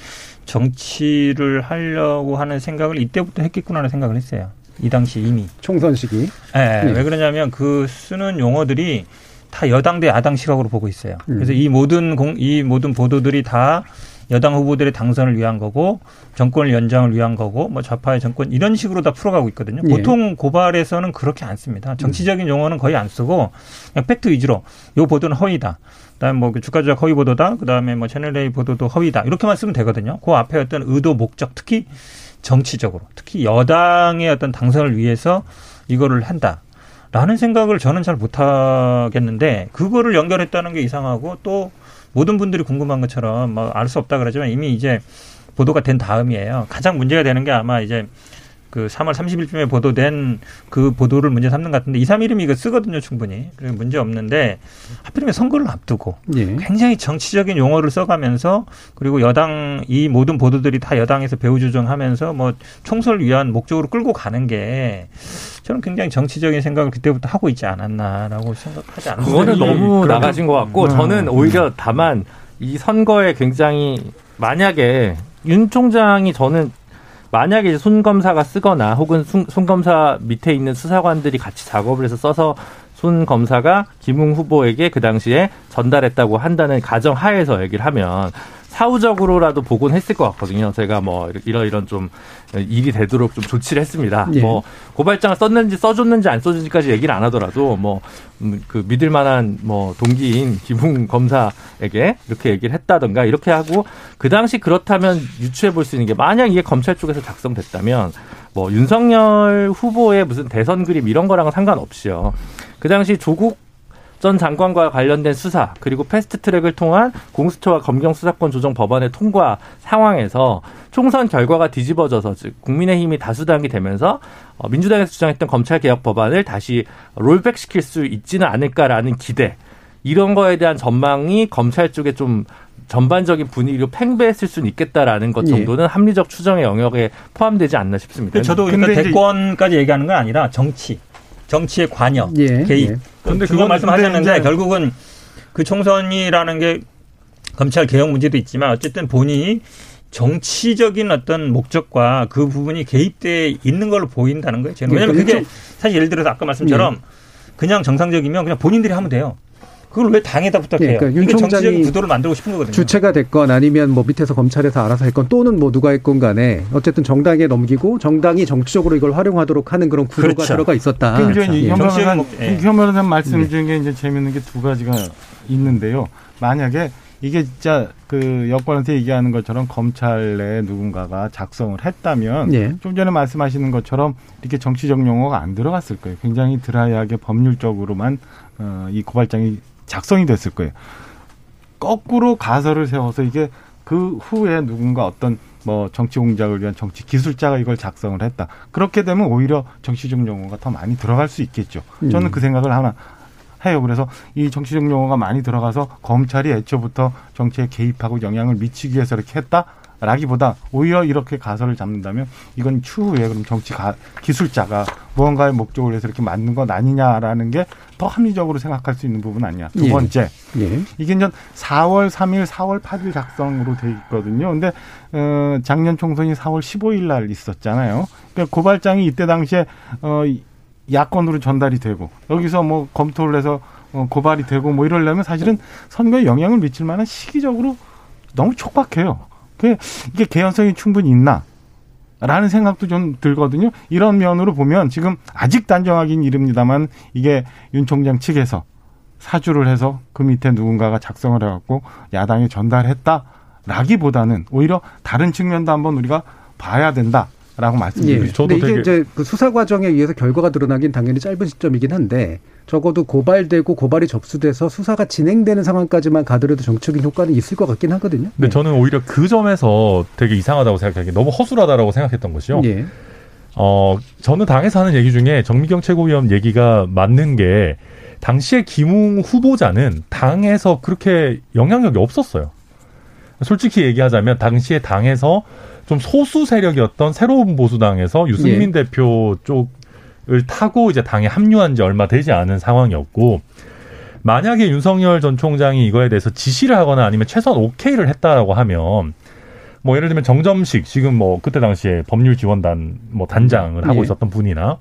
정치를 하려고 하는 생각을 이때부터 했겠구나라는 생각을 했어요. 이 당시 이미. 총선 시기. 예, 네. 왜 그러냐면 그 쓰는 용어들이 다 여당 대 야당 시각으로 보고 있어요. 음. 그래서 이 모든 공, 이 모든 보도들이 다 여당 후보들의 당선을 위한 거고 정권을 연장을 위한 거고 뭐 좌파의 정권 이런 식으로 다 풀어가고 있거든요. 예. 보통 고발에서는 그렇게 안 씁니다. 정치적인 용어는 거의 안 쓰고 그냥 팩트 위주로 요 보도는 허위다. 그다음에 뭐그 주가 조작 허위 보도다. 그다음에 뭐 채널 A 보도도 허위다. 이렇게만 쓰면 되거든요. 그 앞에 어떤 의도 목적 특히 정치적으로 특히 여당의 어떤 당선을 위해서 이거를 한다. 라는 생각을 저는 잘 못하겠는데 그거를 연결했다는 게 이상하고 또 모든 분들이 궁금한 것처럼 뭐알수 없다 그러지만 이미 이제 보도가 된 다음이에요. 가장 문제가 되는 게 아마 이제 그 3월 30일쯤에 보도된 그 보도를 문제 삼는 것 같은데 2, 3일이면 이거 쓰거든요, 충분히. 문제 없는데 하필이면 선거를 앞두고 예. 굉장히 정치적인 용어를 써가면서 그리고 여당 이 모든 보도들이 다 여당에서 배후 조정하면서 뭐 총선을 위한 목적으로 끌고 가는 게 저는 굉장히 정치적인 생각을 그때부터 하고 있지 않았나라고 생각하지 않습니다. 그거는 너무 나가신 것 같고 음. 저는 오히려 다만 이 선거에 굉장히 만약에 윤 총장이 저는 만약에 이제 손 검사가 쓰거나 혹은 손, 손 검사 밑에 있는 수사관들이 같이 작업을 해서 써서 손 검사가 김웅 후보에게 그 당시에 전달했다고 한다는 가정 하에서 얘기를 하면 사후적으로라도 보곤 했을 것 같거든요. 제가 뭐 이런 이런 좀 일이 되도록 좀 조치를 했습니다. 예. 뭐 고발장을 썼는지 써줬는지 안 써줬는지까지 얘기를 안 하더라도 뭐 그 믿을 만한 뭐 동기인 김웅 검사에게 이렇게 얘기를 했다던가 이렇게 하고 그 당시 그렇다면 유추해 볼 수 있는 게 만약 이게 검찰 쪽에서 작성됐다면 뭐 윤석열 후보의 무슨 대선 그림 이런 거랑은 상관없이요. 그 당시 조국 전 장관과 관련된 수사 그리고 패스트 트랙을 통한 공수처와 검경 수사권 조정 법안의 통과 상황에서 총선 결과가 뒤집어져서 즉 국민의힘이 다수당이 되면서 어, 민주당에서 주장했던 검찰 개혁 법안을 다시 rollback 시킬 수 있지는 않을까라는 기대 이런 거에 대한 전망이 검찰 쪽에 좀 전반적인 분위기로 팽배했을 수는 있겠다라는 것 예. 정도는 합리적 추정의 영역에 포함되지 않나 싶습니다. 저도 그러니까 대권까지 얘기하는 건 아니라 정치, 정치의 관여, 예. 개입. 예. 근데 그거 그건 말씀하셨는데 결국은 그 총선이라는 게 검찰 개혁 문제도 있지만 어쨌든 본인이 정치적인 어떤 목적과 그 부분이 개입돼 있는 걸로 보인다는 거예요. 저는. 왜냐하면 그러니까 그게 사실 예를 들어서 아까 말씀처럼 그냥 정상적이면 그냥 본인들이 하면 돼요. 그걸 왜 당에다 부탁해요? 예, 그러니까 윤 총장이 구도를 만들고 싶은 거거든요. 주체가 됐건 아니면 뭐 밑에서 검찰에서 알아서 했건 또는 뭐 누가 했건 간에 어쨌든 정당에 넘기고 정당이 정치적으로 이걸 활용하도록 하는 그런 구조가 그렇죠. 들어가 있었다. 그 이제 예. 변호사, 목- 예. 현 변호사 말씀 네. 중에 이제 재밌는 게 두 가지가 있는데요. 만약에 이게 진짜 그 여권한테 얘기하는 것처럼 검찰 내 누군가가 작성을 했다면 예. 좀 전에 말씀하시는 것처럼 이렇게 정치적 용어가 안 들어갔을 거예요. 굉장히 드라이하게 법률적으로만 어, 이 고발장이 작성이 됐을 거예요. 거꾸로 가설을 세워서 이게 그 후에 누군가 어떤 뭐 정치 공작을 위한 정치 기술자가 이걸 작성을 했다. 그렇게 되면 오히려 정치적 용어가 더 많이 들어갈 수 있겠죠. 저는 음. 그 생각을 하나 해요. 그래서 이 정치적 용어가 많이 들어가서 검찰이 애초부터 정치에 개입하고 영향을 미치기 위해서 이렇게 했다. 라기보다 오히려 이렇게 가설을 잡는다면 이건 추후에 그럼 정치 가, 기술자가 무언가의 목적을 위해서 이렇게 만든 건 아니냐라는 게 더 합리적으로 생각할 수 있는 부분 아니냐. 두 예. 번째, 예. 이게 이제 4월 3일, 4월 8일 작성으로 돼 있거든요. 근데 어, 작년 총선이 4월 15일 날 있었잖아요. 그러니까 고발장이 이때 당시에 어, 야권으로 전달이 되고 여기서 뭐 검토를 해서 어, 고발이 되고 뭐 이러려면 사실은 선거에 영향을 미칠 만한 시기적으로 너무 촉박해요. 그게 이게 개연성이 충분히 있나? 라는 생각도 좀 들거든요. 이런 면으로 보면 지금 아직 단정하긴 이릅니다만 이게 윤 총장 측에서 사주를 해서 그 밑에 누군가가 작성을 해갖고 야당에 전달했다 라기보다는 오히려 다른 측면도 한번 우리가 봐야 된다. 라고 예. 말씀드리고 싶습니다. 저도 이게 되게- 이제 그 수사 과정에 의해서 결과가 드러나긴 당연히 짧은 시점이긴 한데 적어도 고발되고 고발이 접수돼서 수사가 진행되는 상황까지만 가더라도 정책인 효과는 있을 것 같긴 하거든요. 근데 저는 오히려 그 점에서 되게 이상하다고 생각하기 너무 허술하다라고 생각했던 것이요. 예. 어, 저는 당에서 하는 얘기 중에 정미경 최고위원 얘기가 맞는 게 당시에 김웅 후보자는 당에서 그렇게 영향력이 없었어요. 솔직히 얘기하자면 당시에 당에서 좀 소수 세력이었던 새로운 보수당에서 유승민 대표 쪽을 타고 이제 당에 합류한 지 얼마 되지 않은 상황이었고 만약에 윤석열 전 총장이 이거에 대해서 지시를 하거나 아니면 최소한 오케이를 했다라고 하면 뭐 예를 들면 정점식 지금 뭐 그때 당시에 법률 지원단 뭐 단장을 하고 예. 있었던 분이나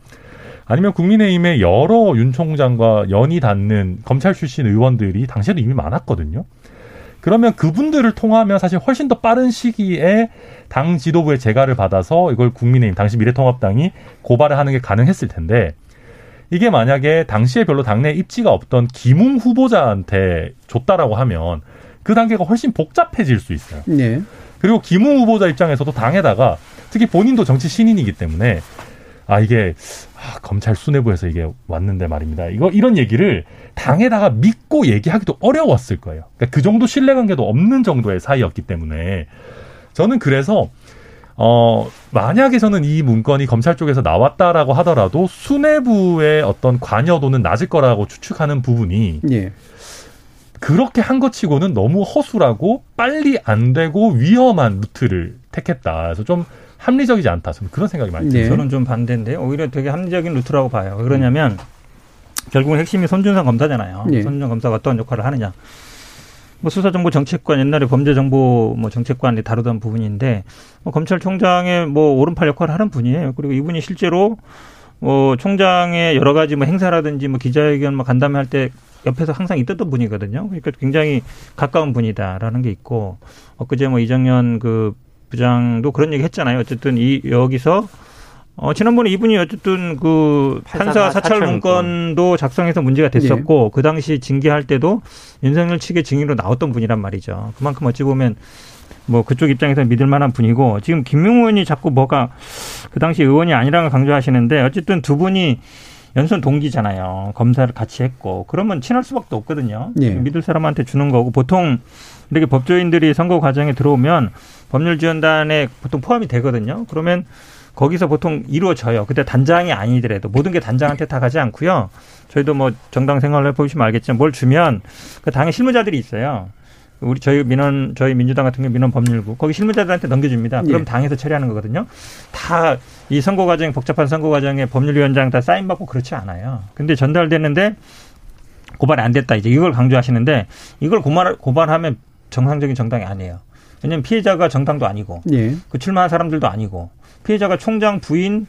아니면 국민의힘의 여러 윤 총장과 연이 닿는 검찰 출신 의원들이 당시에도 이미 많았거든요. 그러면 그분들을 통하면 사실 훨씬 더 빠른 시기에 당 지도부의 재가를 받아서 이걸 국민의힘 당시 미래통합당이 고발을 하는 게 가능했을 텐데 이게 만약에 당시에 별로 당내 입지가 없던 김웅 후보자한테 줬다라고 하면 그 단계가 훨씬 복잡해질 수 있어요. 예. 그리고 김웅 후보자 입장에서도 당에다가 특히 본인도 정치 신인이기 때문에 아 이게 아, 검찰 수뇌부에서 이게 왔는데 말입니다. 이거 이런 얘기를 당에다가 믿고 얘기하기도 어려웠을 거예요. 그러니까 그 정도 신뢰관계도 없는 정도의 사이였기 때문에 저는 그래서 어 만약에 저는 이 문건이 검찰 쪽에서 나왔다라고 하더라도 수뇌부의 어떤 관여도는 낮을 거라고 추측하는 부분이 예. 그렇게 한 것 치고는 너무 허술하고 빨리 안 되고 위험한 루트를 택했다. 그래서 좀 합리적이지 않다. 저는 그런 생각이 많이 들어요. 네. 저는 좀 반대인데 오히려 되게 합리적인 루트라고 봐요. 왜 그러냐면 결국은 핵심이 손준성 검사잖아요. 예. 손준성 검사가 어떤 역할을 하느냐. 뭐 수사정보 정책관 옛날에 범죄정보 뭐 정책관이 다루던 부분인데 뭐 검찰총장의 뭐 오른팔 역할을 하는 분이에요. 그리고 이분이 실제로 뭐 총장의 여러 가지 뭐 행사라든지 뭐 기자회견 뭐 간담회 할 때 옆에서 항상 있던 분이거든요. 그러니까 굉장히 가까운 분이다라는 게 있고 엊그제 뭐 이정현 그 부장도 그런 얘기 했잖아요. 어쨌든 이 여기서 어 지난번에 이분이 어쨌든 그 판사 사찰 사찰 문건도 작성해서 문제가 됐었고 그 당시 징계할 때도 윤석열 측의 증인으로 나왔던 분이란 말이죠. 그만큼 어찌 보면 뭐 그쪽 입장에서 믿을 만한 분이고 지금 김용 의원이 자꾸 뭐가 그 당시 의원이 아니라는 걸 강조하시는데 어쨌든 두 분이 연선 동기잖아요. 검사를 같이 했고 그러면 친할 수밖에 없거든요. 예. 믿을 사람한테 주는 거고 보통 이렇게 법조인들이 선거 과정에 들어오면 법률 지원단에 보통 포함이 되거든요. 그러면 거기서 보통 이루어져요. 그때 단장이 아니더라도 모든 게 단장한테 다 가지 않고요. 저희도 뭐 정당 생활을 해보시면 알겠지만 뭘 주면 그 당의 실무자들이 있어요. 우리 저희 민원 저희 민주당 같은 경우 민원 법률부 거기 실무자들한테 넘겨줍니다. 그럼 예. 당에서 처리하는 거거든요. 다 이 선거 과정 복잡한 선거 과정에 법률위원장 다 사인 받고 그렇지 않아요. 근데 전달됐는데 고발이 안 됐다 이제 이걸 강조하시는데 이걸 고발 고발하면 정상적인 정당이 아니에요. 왜냐하면 피해자가 정당도 아니고 예. 그 출마한 사람들도 아니고 피해자가 총장 부인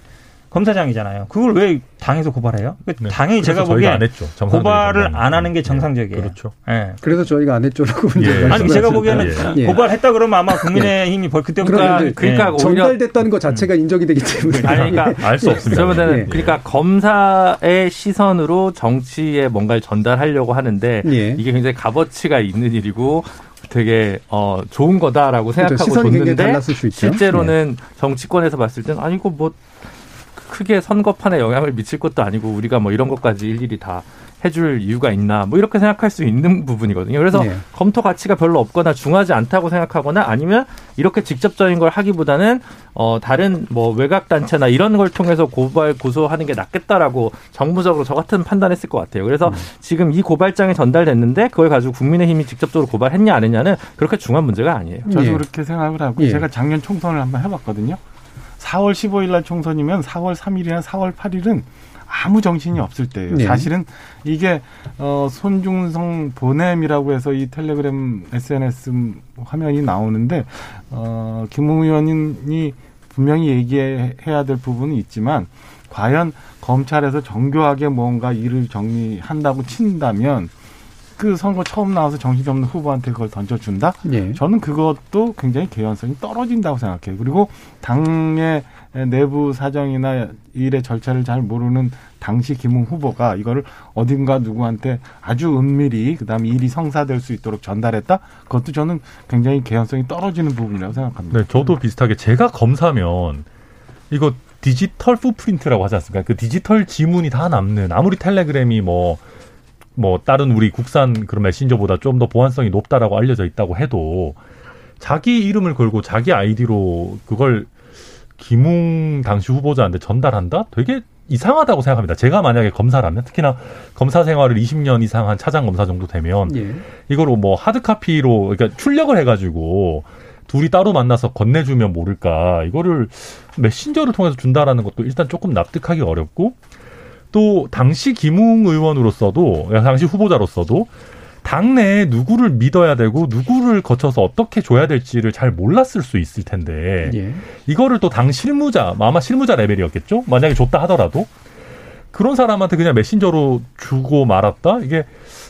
검사장이잖아요. 그걸 왜 당에서 고발해요? 그 네. 당연히 제가 보기에 안 했죠. 고발을 정당은. 안 하는 게 예. 정상적이에요. 그렇죠. 예. 그래서 저희가 안 했죠라고 예. 이제 아니, 아니 제가 보기에는 예. 예. 고발했다 그러면 아마 국민의힘이 벌 그때부터 그러니까- 그러니까 예. 오히려- 전달됐다는 것 자체가 인정이 되기 때문에 아니, 그러니까 알 수 없습니다. 그러면은 예. 그러니까 검사의 시선으로 정치에 뭔가를 전달하려고 하는데 예. 이게 굉장히 값어치가 있는 일이고 되게 어 좋은 거다라고 생각하고 그렇죠. 줬는데. 실제로는 정치권에서 봤을 땐 아니 이거 뭐 크게 선거판에 영향을 미칠 것도 아니고 우리가 뭐 이런 것까지 일일이 다 해줄 이유가 있나 뭐 이렇게 생각할 수 있는 부분이거든요. 그래서 네. 검토 가치가 별로 없거나 중하지 않다고 생각하거나 아니면 이렇게 직접적인 걸 하기보다는 어 다른 뭐 외곽 단체나 이런 걸 통해서 고발 고소하는 게 낫겠다라고 정무적으로 저 같은 판단했을 것 같아요. 그래서 지금 이 고발장이 전달됐는데 그걸 가지고 국민의힘이 직접적으로 고발했냐 안 했냐는 그렇게 중요한 문제가 아니에요. 저도 예. 그렇게 생각을 하고 예. 제가 작년 총선을 한번 해봤거든요. 4월 15일 날 총선이면 4월 3일이나 4월 8일은 아무 정신이 없을 때예요. 네. 사실은 이게 어 손중성 보냄이라고 해서 이 텔레그램 SNS 화면이 나오는데 어 김웅 의원이 분명히 얘기해야 될 부분은 있지만 과연 검찰에서 정교하게 뭔가 일을 정리한다고 친다면 그 선거 처음 나와서 정신없는 후보한테 그걸 던져준다? 예. 저는 그것도 굉장히 개연성이 떨어진다고 생각해요. 그리고 당의 내부 사정이나 일의 절차를 잘 모르는 당시 김웅 후보가 이거를 어딘가 누구한테 아주 은밀히 그다음에 일이 성사될 수 있도록 전달했다. 그것도 저는 굉장히 개연성이 떨어지는 부분이라고 생각합니다. 네, 저도 비슷하게 제가 검사면 이거 디지털 푸프린트라고 하지 않습니까? 그 디지털 지문이 다 남는 아무리 텔레그램이 뭐, 뭐 다른 우리 국산 그런 메신저보다 좀 더 보안성이 높다라고 알려져 있다고 해도 자기 이름을 걸고 자기 아이디로 그걸 김웅 당시 후보자한테 전달한다? 되게 이상하다고 생각합니다. 제가 만약에 검사라면 특히나 검사 생활을 20년 이상 한 차장 검사 정도 되면 예. 이거로 뭐 하드 카피로 그러니까 출력을 해가지고 둘이 따로 만나서 건네주면 모를까 이거를 메신저를 통해서 준다라는 것도 일단 조금 납득하기 어렵고 또 당시 김웅 의원으로서도 당시 후보자로서도 당내에 누구를 믿어야 되고 누구를 거쳐서 어떻게 줘야 될지를 잘 몰랐을 수 있을 텐데 예. 이거를 또 당 실무자 아마 실무자 레벨이었겠죠 만약에 줬다 하더라도 그런 사람한테 그냥 메신저로 주고 말았다 이게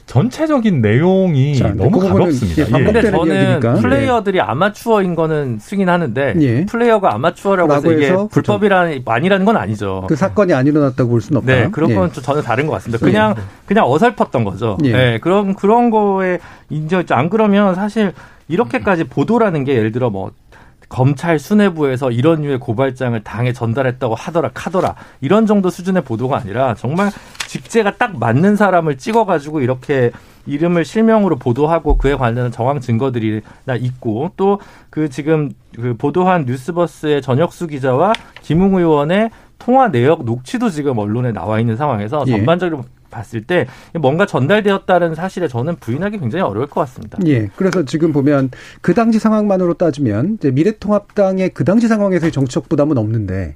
전체적인 내용이 자, 너무 그 가볍습니다. 예. 근데 저는 이야기니까. 플레이어들이 아마추어인 거는 승인하는데 예. 플레이어가 아마추어라고 해서 이게 해서 불법이란 아니라는 건 아니죠. 그 사건이 안 일어났다고 볼 수는 없다. 네, 그런 예. 건좀 저는 다른 것 같습니다. 그냥 그냥 어설펐던 거죠. 예. 네, 그런 그런 거에 이제 안 그러면 사실 이렇게까지 보도라는 게 예를 들어 뭐 검찰 수뇌부에서 이런 류의 고발장을 당에 전달했다고 하더라 카더라 이런 정도 수준의 보도가 아니라 정말 직제가 딱 맞는 사람을 찍어가지고 이렇게 이름을 실명으로 보도하고 그에 관련한 정황 증거들이 나 있고 또 그 지금 그 보도한 뉴스버스의 전혁수 기자와 김웅 의원의 통화 내역 녹취도 지금 언론에 나와 있는 상황에서 예. 전반적으로 봤을 때 뭔가 전달되었다는 사실에 저는 부인하기 굉장히 어려울 것 같습니다. 예. 그래서 지금 보면 그 당시 상황만으로 따지면 이제 미래통합당의 그 당시 상황에서의 정치적 부담은 없는데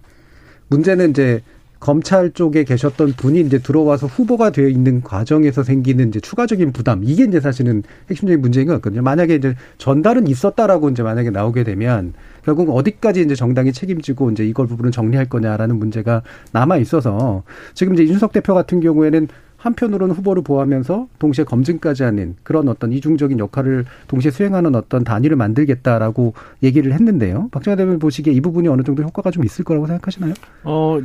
문제는 이제 검찰 쪽에 계셨던 분이 이제 들어와서 후보가 되어 있는 과정에서 생기는 이제 추가적인 부담 이게 이제 사실은 핵심적인 문제인 것 같거든요. 만약에 이제 전달은 있었다라고 이제 만약에 나오게 되면 결국 어디까지 이제 정당이 책임지고 이제 이걸 부분을 정리할 거냐라는 문제가 남아 있어서 지금 이제 이준석 대표 같은 경우에는 한편으로는 후보를 보호하면서 동시에 검증까지 하는 그런 어떤 이중적인 역할을 동시에 수행하는 어떤 단위를 만들겠다라고 얘기를 했는데요. 박정희 대표님 보시기에 이 부분이 어느 정도 효과가 좀 있을 거라고 생각하시나요? 어,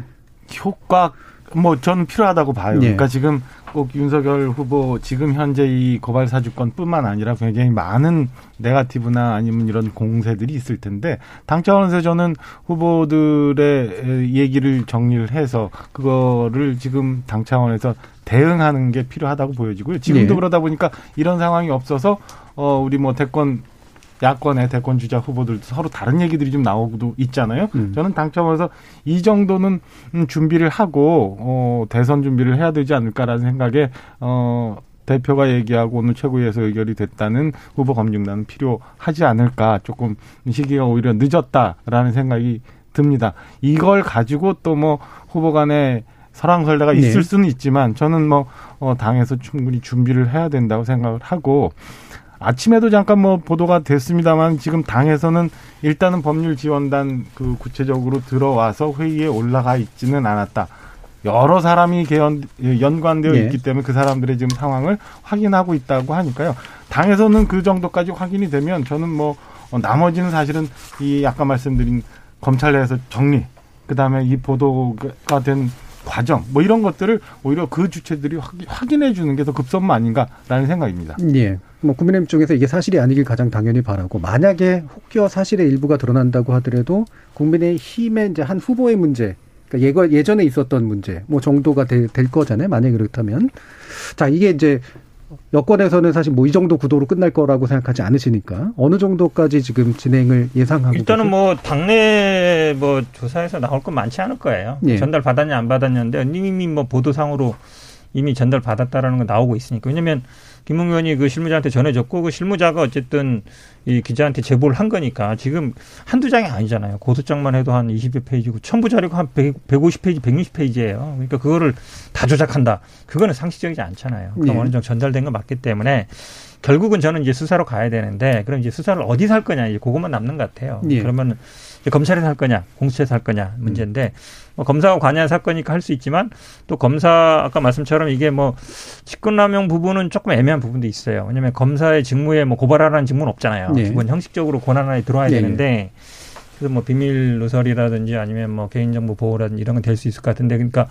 효과 뭐 저는 필요하다고 봐요. 예. 그러니까 지금 꼭 윤석열 후보 지금 현재 이 고발 사주권뿐만 아니라 굉장히 많은 네가티브나 아니면 이런 공세들이 있을 텐데 당 차원에서 저는 후보들의 얘기를 정리를 해서 그거를 지금 당 차원에서 대응하는 게 필요하다고 보여지고요. 지금도 예. 그러다 보니까 이런 상황이 없어서 어 우리 뭐 대권 야권의 대권 주자 후보들도 서로 다른 얘기들이 좀 나오고도 있잖아요. 음. 저는 당첨에서 이 정도는 음, 준비를 하고 어, 대선 준비를 해야 되지 않을까라는 생각에 어, 대표가 얘기하고 오늘 최고위에서 의결이 됐다는 후보 검증단은 필요하지 않을까 조금 시기가 오히려 늦었다라는 생각이 듭니다. 이걸 가지고 또 뭐 후보 간에 설왕설래가 있을 네. 수는 있지만 저는 뭐 어, 당에서 충분히 준비를 해야 된다고 생각을 하고 아침에도 잠깐 뭐 보도가 됐습니다만 지금 당에서는 일단은 법률 지원단 그 구체적으로 들어와서 회의에 올라가 있지는 않았다. 여러 사람이 개연, 연관되어 예. 있기 때문에 그 사람들의 지금 상황을 확인하고 있다고 하니까요. 당에서는 그 정도까지 확인이 되면 저는 뭐 어, 나머지는 사실은 이 아까 말씀드린 검찰 내에서 정리, 그 다음에 이 보도가 된 과정, 뭐 이런 것들을 오히려 그 주체들이 확인- 확인해 주는 게 더 급선무 아닌가라는 생각입니다. 예. 뭐 국민의힘 쪽에서 이게 사실이 아니길 가장 당연히 바라고 만약에 혹여 사실의 일부가 드러난다고 하더라도 국민의힘의 이제 한 후보의 문제 그러니까 예거, 예전에 있었던 문제 뭐 정도가 될, 될 거잖아요. 만약에 그렇다면 자 이게 이제 여권에서는 사실 뭐 이 정도 구도로 끝날 거라고 생각하지 않으시니까 어느 정도까지 지금 진행을 예상하고 일단은 계세요? 뭐 당내 뭐 조사에서 나올 건 많지 않을 거예요. 예. 전달 받았냐 안 받았냐인데 이미 뭐 보도상으로 이미 전달 받았다라는 거 나오고 있으니까 왜냐면 김웅 의원이 그 실무자한테 전해줬고 그 실무자가 어쨌든 이 기자한테 제보를 한 거니까 지금 한두 장이 아니잖아요. 고소장만 해도 한 20여 페이지고 첨부 자료가 한 100, 150페이지, 160페이지예요. 그러니까 그거를 다 조작한다. 그거는 상식적이지 않잖아요. 그럼 예. 어느 정도 전달된 건 맞기 때문에 결국은 저는 이제 수사로 가야 되는데 그럼 이제 수사를 어디서 할 거냐 이제 그것만 남는 것 같아요. 예. 그러면 검찰에서 할 거냐 공수처에서 할 거냐 문제인데 뭐 검사가 관여한 사건이니까 할 수 있지만 또 검사 아까 말씀처럼 이게 뭐 직권남용 부분은 조금 애매한 부분도 있어요. 왜냐하면 검사의 직무에 뭐 고발하라는 직무는 없잖아요. 예. 기본 형식적으로 권한 안에 들어와야 예, 예. 되는데 그래서 뭐 비밀 누설이라든지 아니면 뭐 개인정보 보호라든지 이런 건 될 수 있을 것 같은데 그러니까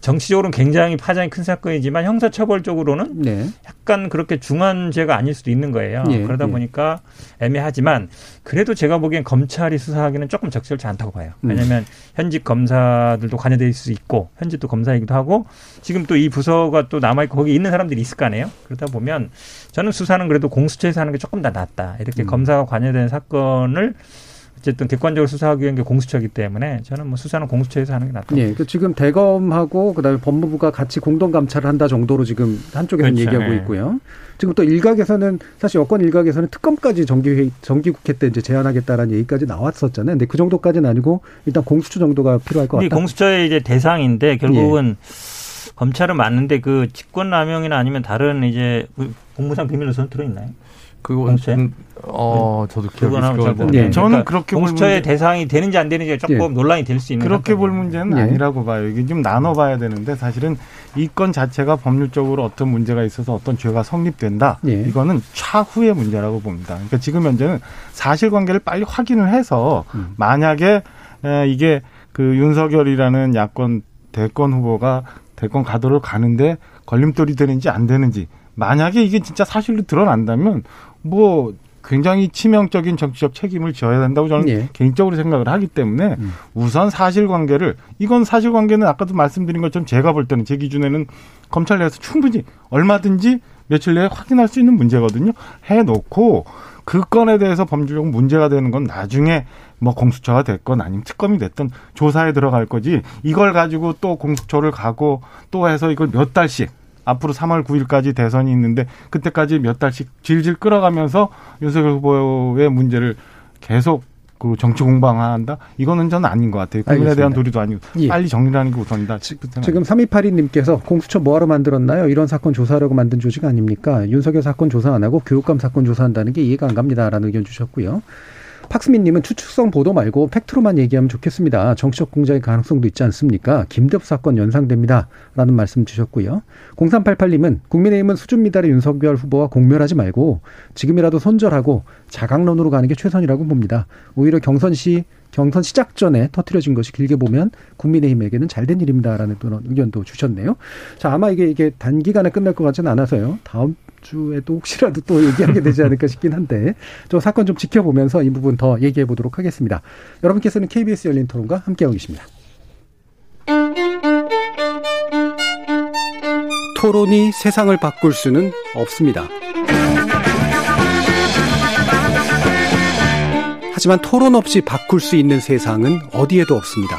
정치적으로는 굉장히 파장이 큰 사건이지만 형사처벌적으로는 네. 약간 그렇게 중한 죄가 아닐 수도 있는 거예요. 예, 그러다 예. 보니까 애매하지만 그래도 제가 보기엔 검찰이 수사하기는 조금 적절치 않다고 봐요. 음. 왜냐하면 현직 검사들도 관여될 수 있고 현직도 검사이기도 하고 지금 또 이 부서가 또 남아있고 거기 있는 사람들이 있을 거 아니에요. 그러다 보면 저는 수사는 그래도 공수처에서 하는 게 조금 더 낫다. 이렇게 음. 검사가 관여된 사건을 어쨌든 객관적으로 수사하기 위한 게 공수처이기 때문에 저는 뭐 수사는 공수처에서 하는 게 낫다. 예, 그 지금 대검하고 그다음에 법무부가 같이 공동 감찰을 한다 정도로 지금 한쪽에서는 그렇죠. 얘기하고 예. 있고요. 지금 또 일각에서는 사실 여권 일각에서는 특검까지 정기회의 정기 국회 때 이제 제안하겠다라는 얘기까지 나왔었잖아요. 근데 그 정도까지는 아니고 일단 공수처 정도가 필요할 것이 같다. 공수처의 이제 대상인데 결국은 예. 검찰은 맞는데 그 직권 남용이나 아니면 다른 이제 그 공무상 비밀로서는 들어 있나요? 그건? 좀, 어 저도 기억이 그건 있을 것잘 같은데. 모르겠는데 예. 저는 그러니까 그렇게 볼 공수처의 문제- 대상이 되는지 안 되는지 조금 예. 논란이 될 수 있는 그렇게 볼. 문제는 예. 아니라고 봐요. 이게 좀 나눠봐야 되는데 사실은 이 건 자체가 법률적으로 어떤 문제가 있어서 어떤 죄가 성립된다. 예. 이거는 차후의 문제라고 봅니다. 그러니까 지금 현재는 사실관계를 빨리 확인을 해서 음. 만약에 에, 이게 그 윤석열이라는 야권 대권 후보가 대권 가도를 가는데 걸림돌이 되는지 안 되는지 만약에 이게 진짜 사실로 드러난다면 뭐 굉장히 치명적인 정치적 책임을 져야 된다고 저는 예. 개인적으로 생각을 하기 때문에 음. 우선 사실관계를 이건 사실관계는 아까도 말씀드린 것처럼 제가 볼 때는 제 기준에는 검찰 내에서 충분히 얼마든지 며칠 내에 확인할 수 있는 문제거든요. 해놓고 그 건에 대해서 법률적 문제가 되는 건 나중에 뭐 공수처가 됐건 아니면 특검이 됐든 조사에 들어갈 거지 이걸 가지고 또 공수처를 가고 또 해서 이걸 몇 달씩 앞으로 3월 9일까지 대선이 있는데 그때까지 몇 달씩 질질 끌어가면서 윤석열 후보의 문제를 계속 그 정치 공방한다? 이거는 저는 아닌 것 같아요. 국민에. 대한 도리도 아니고 예. 빨리 정리하는 게 우선이다. 지금 3282님께서 공수처 뭐하러 만들었나요? 이런 사건 조사하려고 만든 조직 아닙니까? 윤석열 사건 조사 안 하고 교육감 사건 조사한다는 게 이해가 안 갑니다라는 의견 주셨고요. 팍스민님은 추측성 보도 말고 팩트로만 얘기하면 좋겠습니다. 정치적 공작의 가능성도 있지 않습니까? 김대엽 사건 연상됩니다. 라는 말씀 주셨고요. 0388님은 국민의힘은 수준 미달의 윤석열 후보와 공멸하지 말고 지금이라도 손절하고 자강론으로 가는 게 최선이라고 봅니다. 오히려 경선 시 경선 시작 전에 터트려진 것이 길게 보면 국민의힘에게는 잘된 일입니다라는 또 의견도 주셨네요. 자 아마 이게 이게 단기간에 끝날 것 같지는 않아서요. 다음 주에도 혹시라도 또 얘기하게 되지 않을까 싶긴 한데 저 사건 좀 지켜보면서 이 부분 더 얘기해 보도록 하겠습니다. 여러분께서는 KBS 열린 토론과 함께하고 계십니다. 토론이 세상을 바꿀 수는 없습니다. 하지만 토론 없이 바꿀 수 있는 세상은 어디에도 없습니다.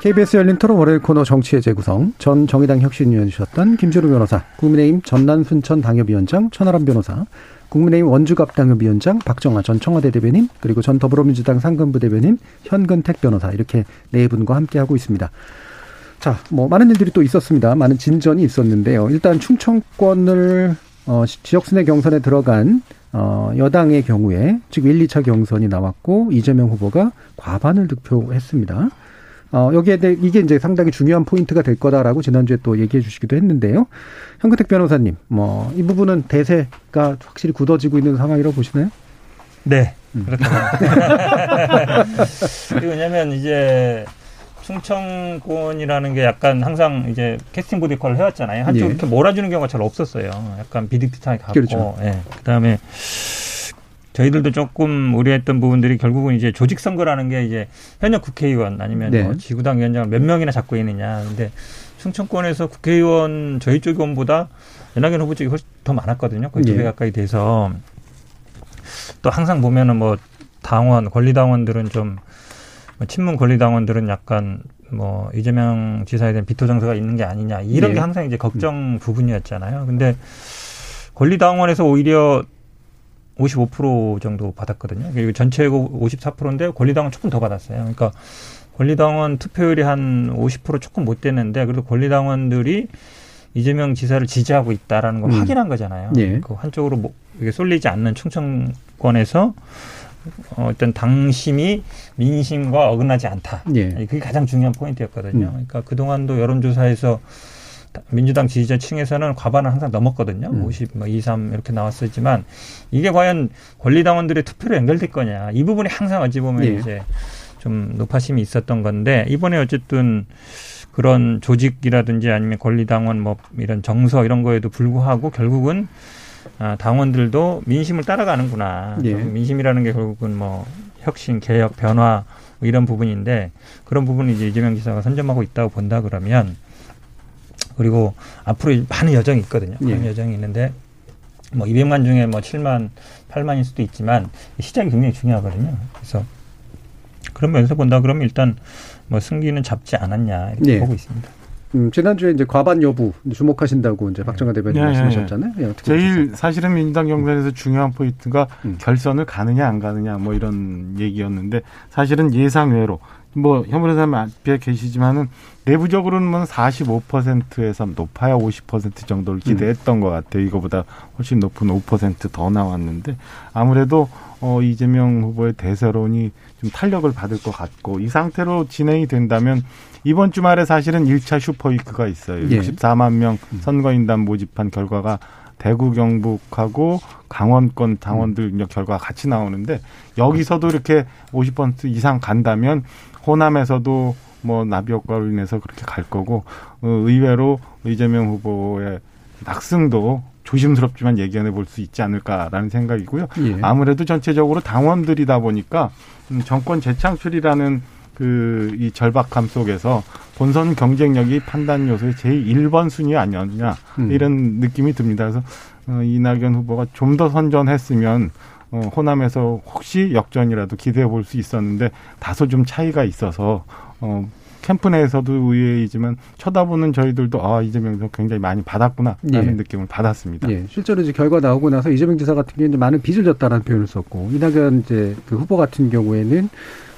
KBS 열린 토론 월요일 코너 정치의 재구성 전 정의당 혁신위원 주셨던 김주루 변호사, 국민의힘 전남 순천 당협위원장 천하람 변호사, 국민의힘 원주갑 당협위원장 박정아 전 청와대 대변인 그리고 전 더불어민주당 상근부 대변인 현근택 변호사 이렇게 네 분과 함께 하고 있습니다. 자, 뭐 많은 일들이 또 있었습니다. 많은 진전이 있었는데요. 일단 충청권을 어, 지역 순회 경선에 들어간 어, 여당의 경우에 지금 1, 2차 경선이 나왔고 이재명 후보가 과반을 득표했습니다. 어, 여기에 대해 이게 이제 상당히 중요한 포인트가 될 거다라고 지난주에 또 얘기해 주시기도 했는데요. 현근택 변호사님, 뭐, 이 부분은 대세가 확실히 굳어지고 있는 상황이라고 보시나요? 네. 음. 그렇다. 왜냐면 이제 충청권이라는 게 약간 항상 이제 캐스팅 역할을 해왔잖아요. 한쪽 예. 이렇게 몰아주는 경우가 잘 없었어요. 약간 비슷비슷하게 갔고. 그렇죠. 예. 그다음에 저희들도 조금 우려했던 부분들이 결국은 이제 조직 선거라는 게 이제 현역 국회의원 아니면 네. 뭐 지구당 위원장을 몇 명이나 잡고 있느냐. 근데 충청권에서 국회의원 저희 쪽 의원보다 연하견 후보 쪽이 훨씬 더 많았거든요. 거의 두배 예. 가까이 돼서 또 항상 보면은 뭐 당원 권리당원들은 좀뭐 친문 권리당원들은 약간 뭐 이재명 지사에 대한 비토 정서가 있는 게 아니냐 이런 예. 게 항상 이제 걱정 부분이었잖아요. 근데 권리당원에서 오히려 55% 정도 받았거든요. 그리고 전체고 54%인데 권리당은 조금 더 받았어요. 그러니까 권리당원 투표율이 한 50% 조금 못 되는데 그래도 권리당원들이 이재명 지사를 지지하고 있다라는 걸 음. 확인한 거잖아요. 예. 그 한쪽으로 뭐 이게 쏠리지 않는 충청권에서 어, 어떤 당심이 민심과 어긋나지 않다. 예. 그게 가장 중요한 포인트였거든요. 음. 그러니까 그동안도 여론조사에서 민주당 지지자층에서는 과반을 항상 넘었거든요. 음. 50, 뭐 2, 3 이렇게 나왔었지만 이게 과연 권리당원들의 투표로 연결될 거냐. 이 부분이 항상 어찌 보면 예. 이제 좀 높아심이 있었던 건데 이번에 어쨌든 그런 조직이라든지 아니면 권리당원 뭐 이런 정서 이런 거에도 불구하고 결국은 아, 당원들도 민심을 따라가는구나. 예. 민심이라는 게 결국은 뭐 혁신, 개혁, 변화 뭐 이런 부분인데 그런 부분을 이제 이재명 지사가 선점하고 있다고 본다 그러면 그리고 앞으로 많은 여정이 있거든요. 많은 예. 여정이 있는데 뭐 200만 중에 뭐 7만, 8만일 수도 있지만 시작이 굉장히 중요하거든요. 그래서 그런 면에서 본다 그러면 일단 뭐 승기는 잡지 않았냐 이렇게 예. 보고 있습니다. 음, 지난주에 이제 과반 여부 주목하신다고 이제 박정환 대변인 네, 말씀하셨잖아요. 예, 어떻게 제일 보셨어요? 사실은 민주당 경선에서 중요한 포인트가 음. 결선을 가느냐 안 가느냐 뭐 이런 얘기였는데 사실은 예상외로 뭐 현무사님 앞에 계시지만은 내부적으로는 뭐 45%에서 높아야 50% 정도를 기대했던 것 같아요. 이거보다 훨씬 높은 5%더 나왔는데 아무래도 어 이재명 후보의 대세론이 좀 탄력을 받을 것 같고 이 상태로 진행이 된다면 이번 주말에 사실은 1차 슈퍼위크가 있어요. 예. 64만 명 선거인단 모집한 결과가 대구 경북하고 강원권 당원들 결과가 같이 나오는데 여기서도 이렇게 50% 이상 간다면 호남에서도 뭐 나비 효과로 인해서 그렇게 갈 거고 어, 의외로 이재명 후보의 낙승도 조심스럽지만 예견해 볼 수 있지 않을까라는 생각이고요. 예. 아무래도 전체적으로 당원들이다 보니까 음, 정권 재창출이라는 그 이 절박함 속에서 본선 경쟁력이 판단 요소의 제일 1번 순위 아니었냐 음. 이런 느낌이 듭니다. 그래서 어, 이낙연 후보가 좀 더 선전했으면 어, 호남에서 혹시 역전이라도 기대해 볼 수 있었는데 다소 좀 차이가 있어서 어, 캠프 내에서도 의외이지만 쳐다보는 저희들도 아 이재명 선 굉장히 많이 받았구나라는 예. 느낌을 받았습니다. 예, 실제로 이제 결과 나오고 나서 이재명 지사 같은 경우는 많은 빚을 졌다라는 표현을 썼고 이낙연 이제 그 후보 같은 경우에는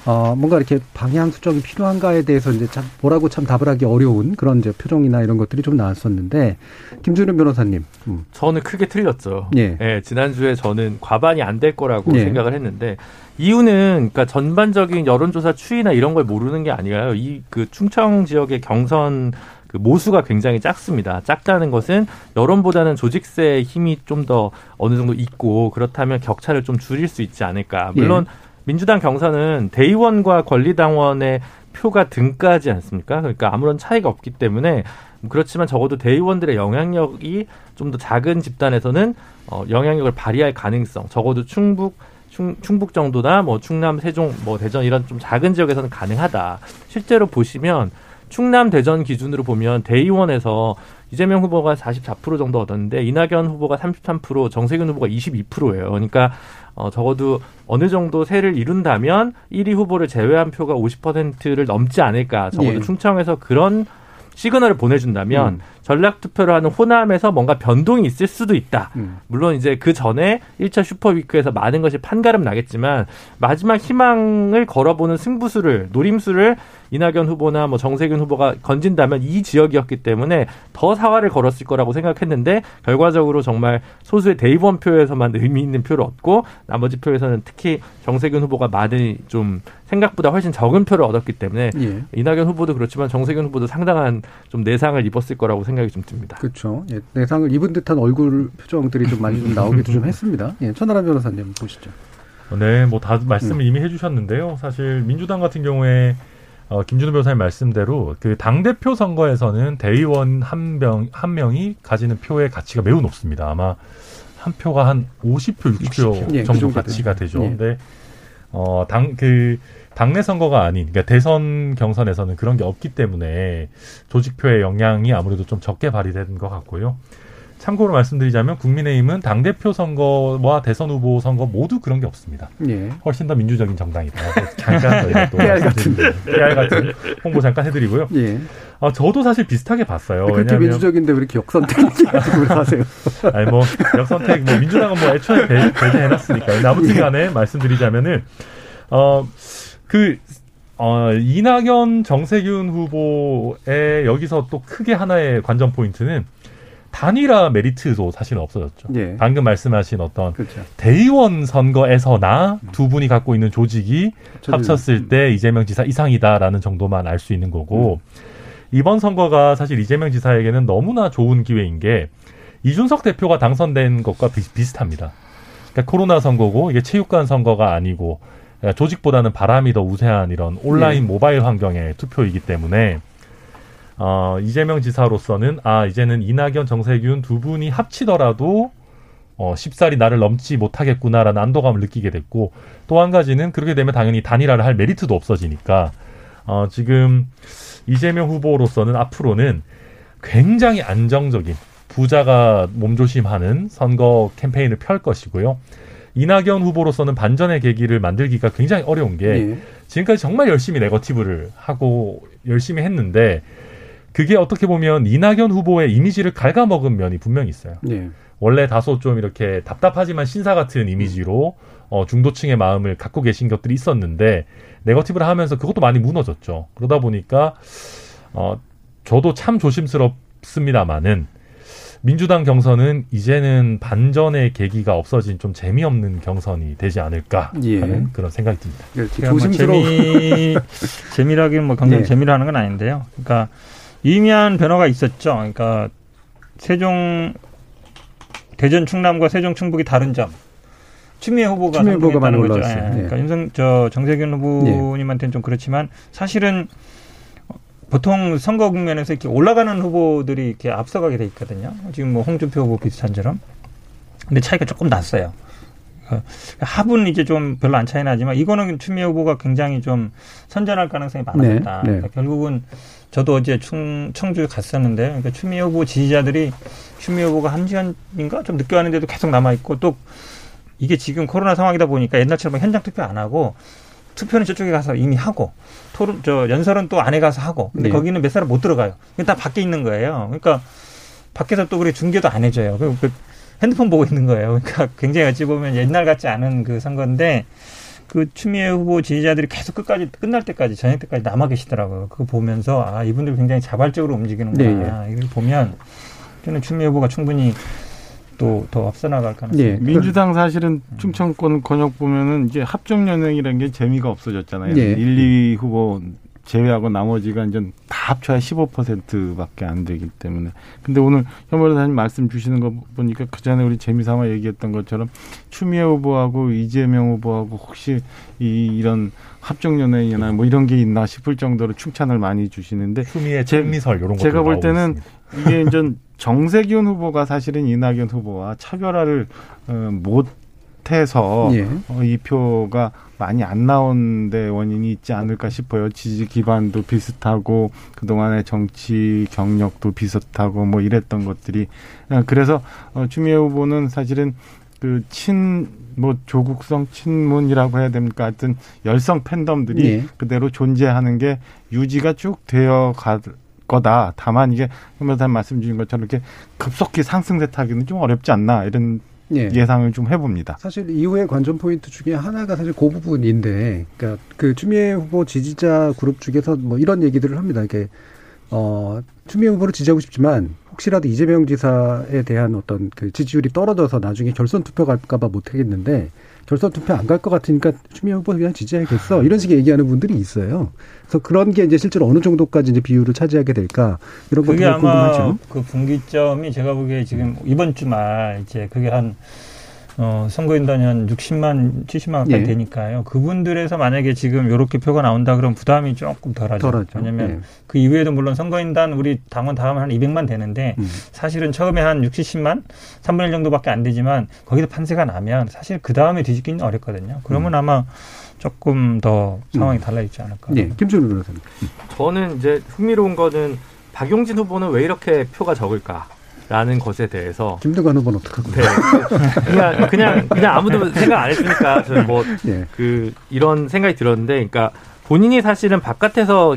어 뭔가 이렇게 방향 수정이 필요한가에 대해서 이제 참 뭐라고 참 답을 하기 어려운 그런 이제 표정이나 이런 것들이 좀 나왔었는데 김준우 변호사님, 음, 저는 크게 틀렸죠. 예. 지난주에 저는 과반이 안 될 거라고 예. 생각을 했는데 이유는 그러니까 전반적인 여론조사 추이나 이런 걸 모르는 게 아니라요. 이 그 충청 지역의 경선 그 모수가 굉장히 작습니다. 작다는 것은 여론보다는 조직세의 힘이 좀 더 어느 정도 있고 그렇다면 격차를 좀 줄일 수 있지 않을까. 물론 민주당 경선은 대의원과 권리당원의 표가 등가하지 않습니까? 그러니까 아무런 차이가 없기 때문에 그렇지만 적어도 대의원들의 영향력이 좀 더 작은 집단에서는 어, 영향력을 발휘할 가능성 적어도 충북 충, 충북 정도나 뭐 충남 세종 뭐 대전 이런 좀 작은 지역에서는 가능하다. 실제로 보시면 충남 대전 기준으로 보면 대의원에서 이재명 후보가 44% 정도 얻었는데 이낙연 후보가 33%, 정세균 후보가 22%예요. 그러니까 어 적어도 어느 정도 세를 이룬다면 1위 후보를 제외한 표가 50%를 넘지 않을까. 적어도 예. 충청에서 그런 시그널을 보내준다면 음. 전략 투표를 하는 호남에서 뭔가 변동이 있을 수도 있다. 음. 물론 이제 그 전에 1차 슈퍼위크에서 많은 것이 판가름 나겠지만 마지막 희망을 걸어보는 승부수를 노림수를 이낙연 후보나 뭐 정세균 후보가 건진다면 이 지역이었기 때문에 더 사활을 걸었을 거라고 생각했는데 결과적으로 정말 소수의 대의원 표에서만 의미 있는 표를 얻고 나머지 표에서는 특히 정세균 후보가 많이 좀 생각보다 훨씬 적은 표를 얻었기 때문에 예. 이낙연 후보도 그렇지만 정세균 후보도 상당한 좀 내상을 입었을 거라고 생각 이 좀 듭니다. 그렇죠. 예, 내상을 입은 듯한 얼굴 표정들이 좀 많이 좀 나오기도 좀 했습니다. 예, 천하람 변호사님 보시죠. 네, 뭐 다 말씀을 음. 이미 해주셨는데요. 사실 민주당 같은 경우에 어, 김준호 변호사님 말씀대로 그 당 대표 선거에서는 대의원 한명한 명이 가지는 표의 가치가 매우 높습니다. 아마 한 표가 한 50표, 60표 예, 그 정도 정도 가치가 되죠. 되죠. 예. 근데 어, 당 그 당내 선거가 아닌 그러니까 대선 경선에서는 그런 게 없기 때문에 조직표의 영향이 아무래도 좀 적게 발휘되는 것 같고요. 참고로 말씀드리자면 국민의힘은 당 대표 선거와 대선 후보 선거 모두 그런 게 없습니다. 예. 훨씬 더 민주적인 정당이다. 잠깐 저희가 또 PR 말씀드리는 PR 같은 홍보 잠깐 해드리고요. 예. 아 저도 사실 비슷하게 봤어요. 그렇게 왜냐하면 민주적인데 왜 이렇게 역선택을 하세요? 아니 뭐 역선택 뭐 민주당은 뭐 애초에 배, 배제해놨으니까. 아무튼간에 말씀드리자면은 어 그 어, 이낙연 정세균 후보의 여기서 또 크게 하나의 관전 포인트는 단일화 메리트도 사실은 없어졌죠. 예. 방금 말씀하신 어떤 그렇죠. 대의원 선거에서나 두 분이 갖고 있는 조직이 저는- 합쳤을 때 이재명 지사 이상이다라는 정도만 알 수 있는 거고 이번 선거가 사실 이재명 지사에게는 너무나 좋은 기회인 게 이준석 대표가 당선된 것과 비, 비슷합니다. 그러니까 코로나 선거고 이게 체육관 선거가 아니고 그러니까 조직보다는 바람이 더 우세한 이런 온라인 모바일 환경의 투표이기 때문에 어, 이재명 지사로서는 아 이제는 이낙연 정세균 두 분이 합치더라도 어, 쉽사리 나를 넘지 못하겠구나라는 안도감을 느끼게 됐고 또 한 가지는 그렇게 되면 당연히 단일화를 할 메리트도 없어지니까 어, 지금 이재명 후보로서는 앞으로는 굉장히 안정적인 부자가 몸조심하는 선거 캠페인을 펼 것이고요. 이낙연 후보로서는 반전의 계기를 만들기가 굉장히 어려운 게 예. 지금까지 정말 열심히 네거티브를 하고 열심히 했는데 그게 어떻게 보면 이낙연 후보의 이미지를 갉아먹은 면이 분명히 있어요. 예. 원래 다소 좀 이렇게 답답하지만 신사 같은 이미지로 어, 중도층의 마음을 갖고 계신 것들이 있었는데 네거티브를 하면서 그것도 많이 무너졌죠. 그러다 보니까 어, 저도 참 조심스럽습니다만은 민주당 경선은 이제는 반전의 계기가 없어진 좀 재미없는 경선이 되지 않을까 예. 하는 그런 생각이 듭니다. 그러니까 그러니까 뭐 조심스러워. 재미 재미라기는 뭐 굉장히 네. 재미로 하는 건 아닌데요. 그러니까 유의미한 변화가 있었죠. 그러니까 세종 대전 충남과 세종 충북이 다른 점. 추미애 후보가 추미애 후보가 많이. 올라왔어요. 예. 예. 그러니까 윤석 저 정세균 후보님한테는 좀 그렇지만 사실은 보통 선거 국면에서 이렇게 올라가는 후보들이 이렇게 앞서가게 돼 있거든요. 지금 뭐 홍준표 후보 비슷한처럼. 근데 차이가 조금 났어요. 그 합은 이제 좀 별로 안 차이 나지만 이거는 추미애 후보가 굉장히 좀 선전할 가능성이 많았다. 네, 네. 그러니까 결국은 저도 어제 충, 청주에 갔었는데 그러니까 추미애 후보 지지자들이 추미애 후보가 한 시간인가 좀 늦게 왔는데도 계속 남아 있고 또 이게 지금 코로나 상황이다 보니까 옛날처럼 현장 투표 안 하고 투표는 저쪽에 가서 이미 하고 토론 저 연설은 또 안에 가서 하고 근데 네. 거기는 몇 사람 못 들어가요. 그다 밖에 있는 거예요. 그러니까 밖에서 또 그래 중계도 안 해줘요. 그, 그 핸드폰 보고 있는 거예요. 그러니까 굉장히 어찌 보면 옛날 같지 않은 그 선거인데 그 추미애 후보 지지자들이 계속 끝까지 끝날 때까지 저녁 때까지 남아 계시더라고요. 그거 보면서 아 이분들 굉장히 자발적으로 움직이는구나. 이걸 보면 저는 추미애 후보가 충분히 또 더 앞서 나갈 가능성이 예. 민주당 사실은 충청권 권역 보면은 이제 합종 연행이라는 게 재미가 없어졌잖아요. 예. 1, 2 후보 제외하고 나머지가 이제 다 합쳐야 15%밖에 안 되기 때문에. 근데 오늘 현 변호사님 말씀 주시는 거 보니까 그 전에 우리 재미삼아 얘기했던 것처럼 추미애 후보하고 이재명 후보하고 혹시 이 이런 합종 연행이나 뭐 이런 게 있나 싶을 정도로 칭찬을 많이 주시는데 추미애 제- 잼미설 이런 거 제가 볼 때는 이게 이제 정세균 후보가 사실은 이낙연 후보와 차별화를 어, 못해서 예. 어, 이 표가 많이 안 나온 데 원인이 있지 않을까 싶어요. 지지 기반도 비슷하고 그동안의 정치 경력도 비슷하고 뭐 이랬던 것들이 어, 그래서 어, 추미애 후보는 사실은 그 친 뭐 조국성 친문이라고 해야 됩니까? 하여튼 열성 팬덤들이 예. 그대로 존재하는 게 유지가 쭉 되어 갈 거다. 다만 이게 현변사님 말씀 주신 것처럼 이렇게 급속히 상승세 타기는 좀 어렵지 않나 이런 예. 예상을 좀 해봅니다. 사실 이후의 관전 포인트 중에 하나가 사실 그 부분인데, 그러니까 그 추미애 후보 지지자 그룹 중에서 뭐 이런 얘기들을 합니다. 이게 어 추미애 후보를 지지하고 싶지만 혹시라도 이재명 지사에 대한 어떤 그 지지율이 떨어져서 나중에 결선 투표 갈까봐 못하겠는데 결선 투표 안 갈 것 같으니까 추미애 후보 그냥 지지해야겠어 이런 식의 얘기하는 분들이 있어요. 그래서 그런 게 이제 실제로 어느 정도까지 이제 비율을 차지하게 될까 이런 아마 궁금하죠. 그 분기점이 제가 보기에 지금 이번 주말 이제 그게 한 어, 선거인단이 한 60만, 70만 가까이 예. 되니까요. 그분들에서 만약에 지금 요렇게 표가 나온다 그러면 부담이 조금 덜하죠. 덜하죠. 왜냐면 예. 그 이후에도 물론 선거인단 우리 당원 다 하면 한 200만 되는데 음. 사실은 처음에 한 60, 70만, 3분의 1 정도밖에 안 되지만 거기서 판세가 나면 사실 그 다음에 뒤집기는 어렵거든요. 그러면 아마 조금 더 상황이 달라지지 않을까. 예, 김준우 변호사님. 저는 이제 흥미로운 거는 박용진 후보는 왜 이렇게 표가 적을까 라는 것에 대해서 김두관 후보는 어떡하고? 네. 그냥 그냥 그냥 아무도 생각 안 했으니까 저는 뭐 예. 그 이런 생각이 들었는데, 그러니까 본인이 사실은 바깥에서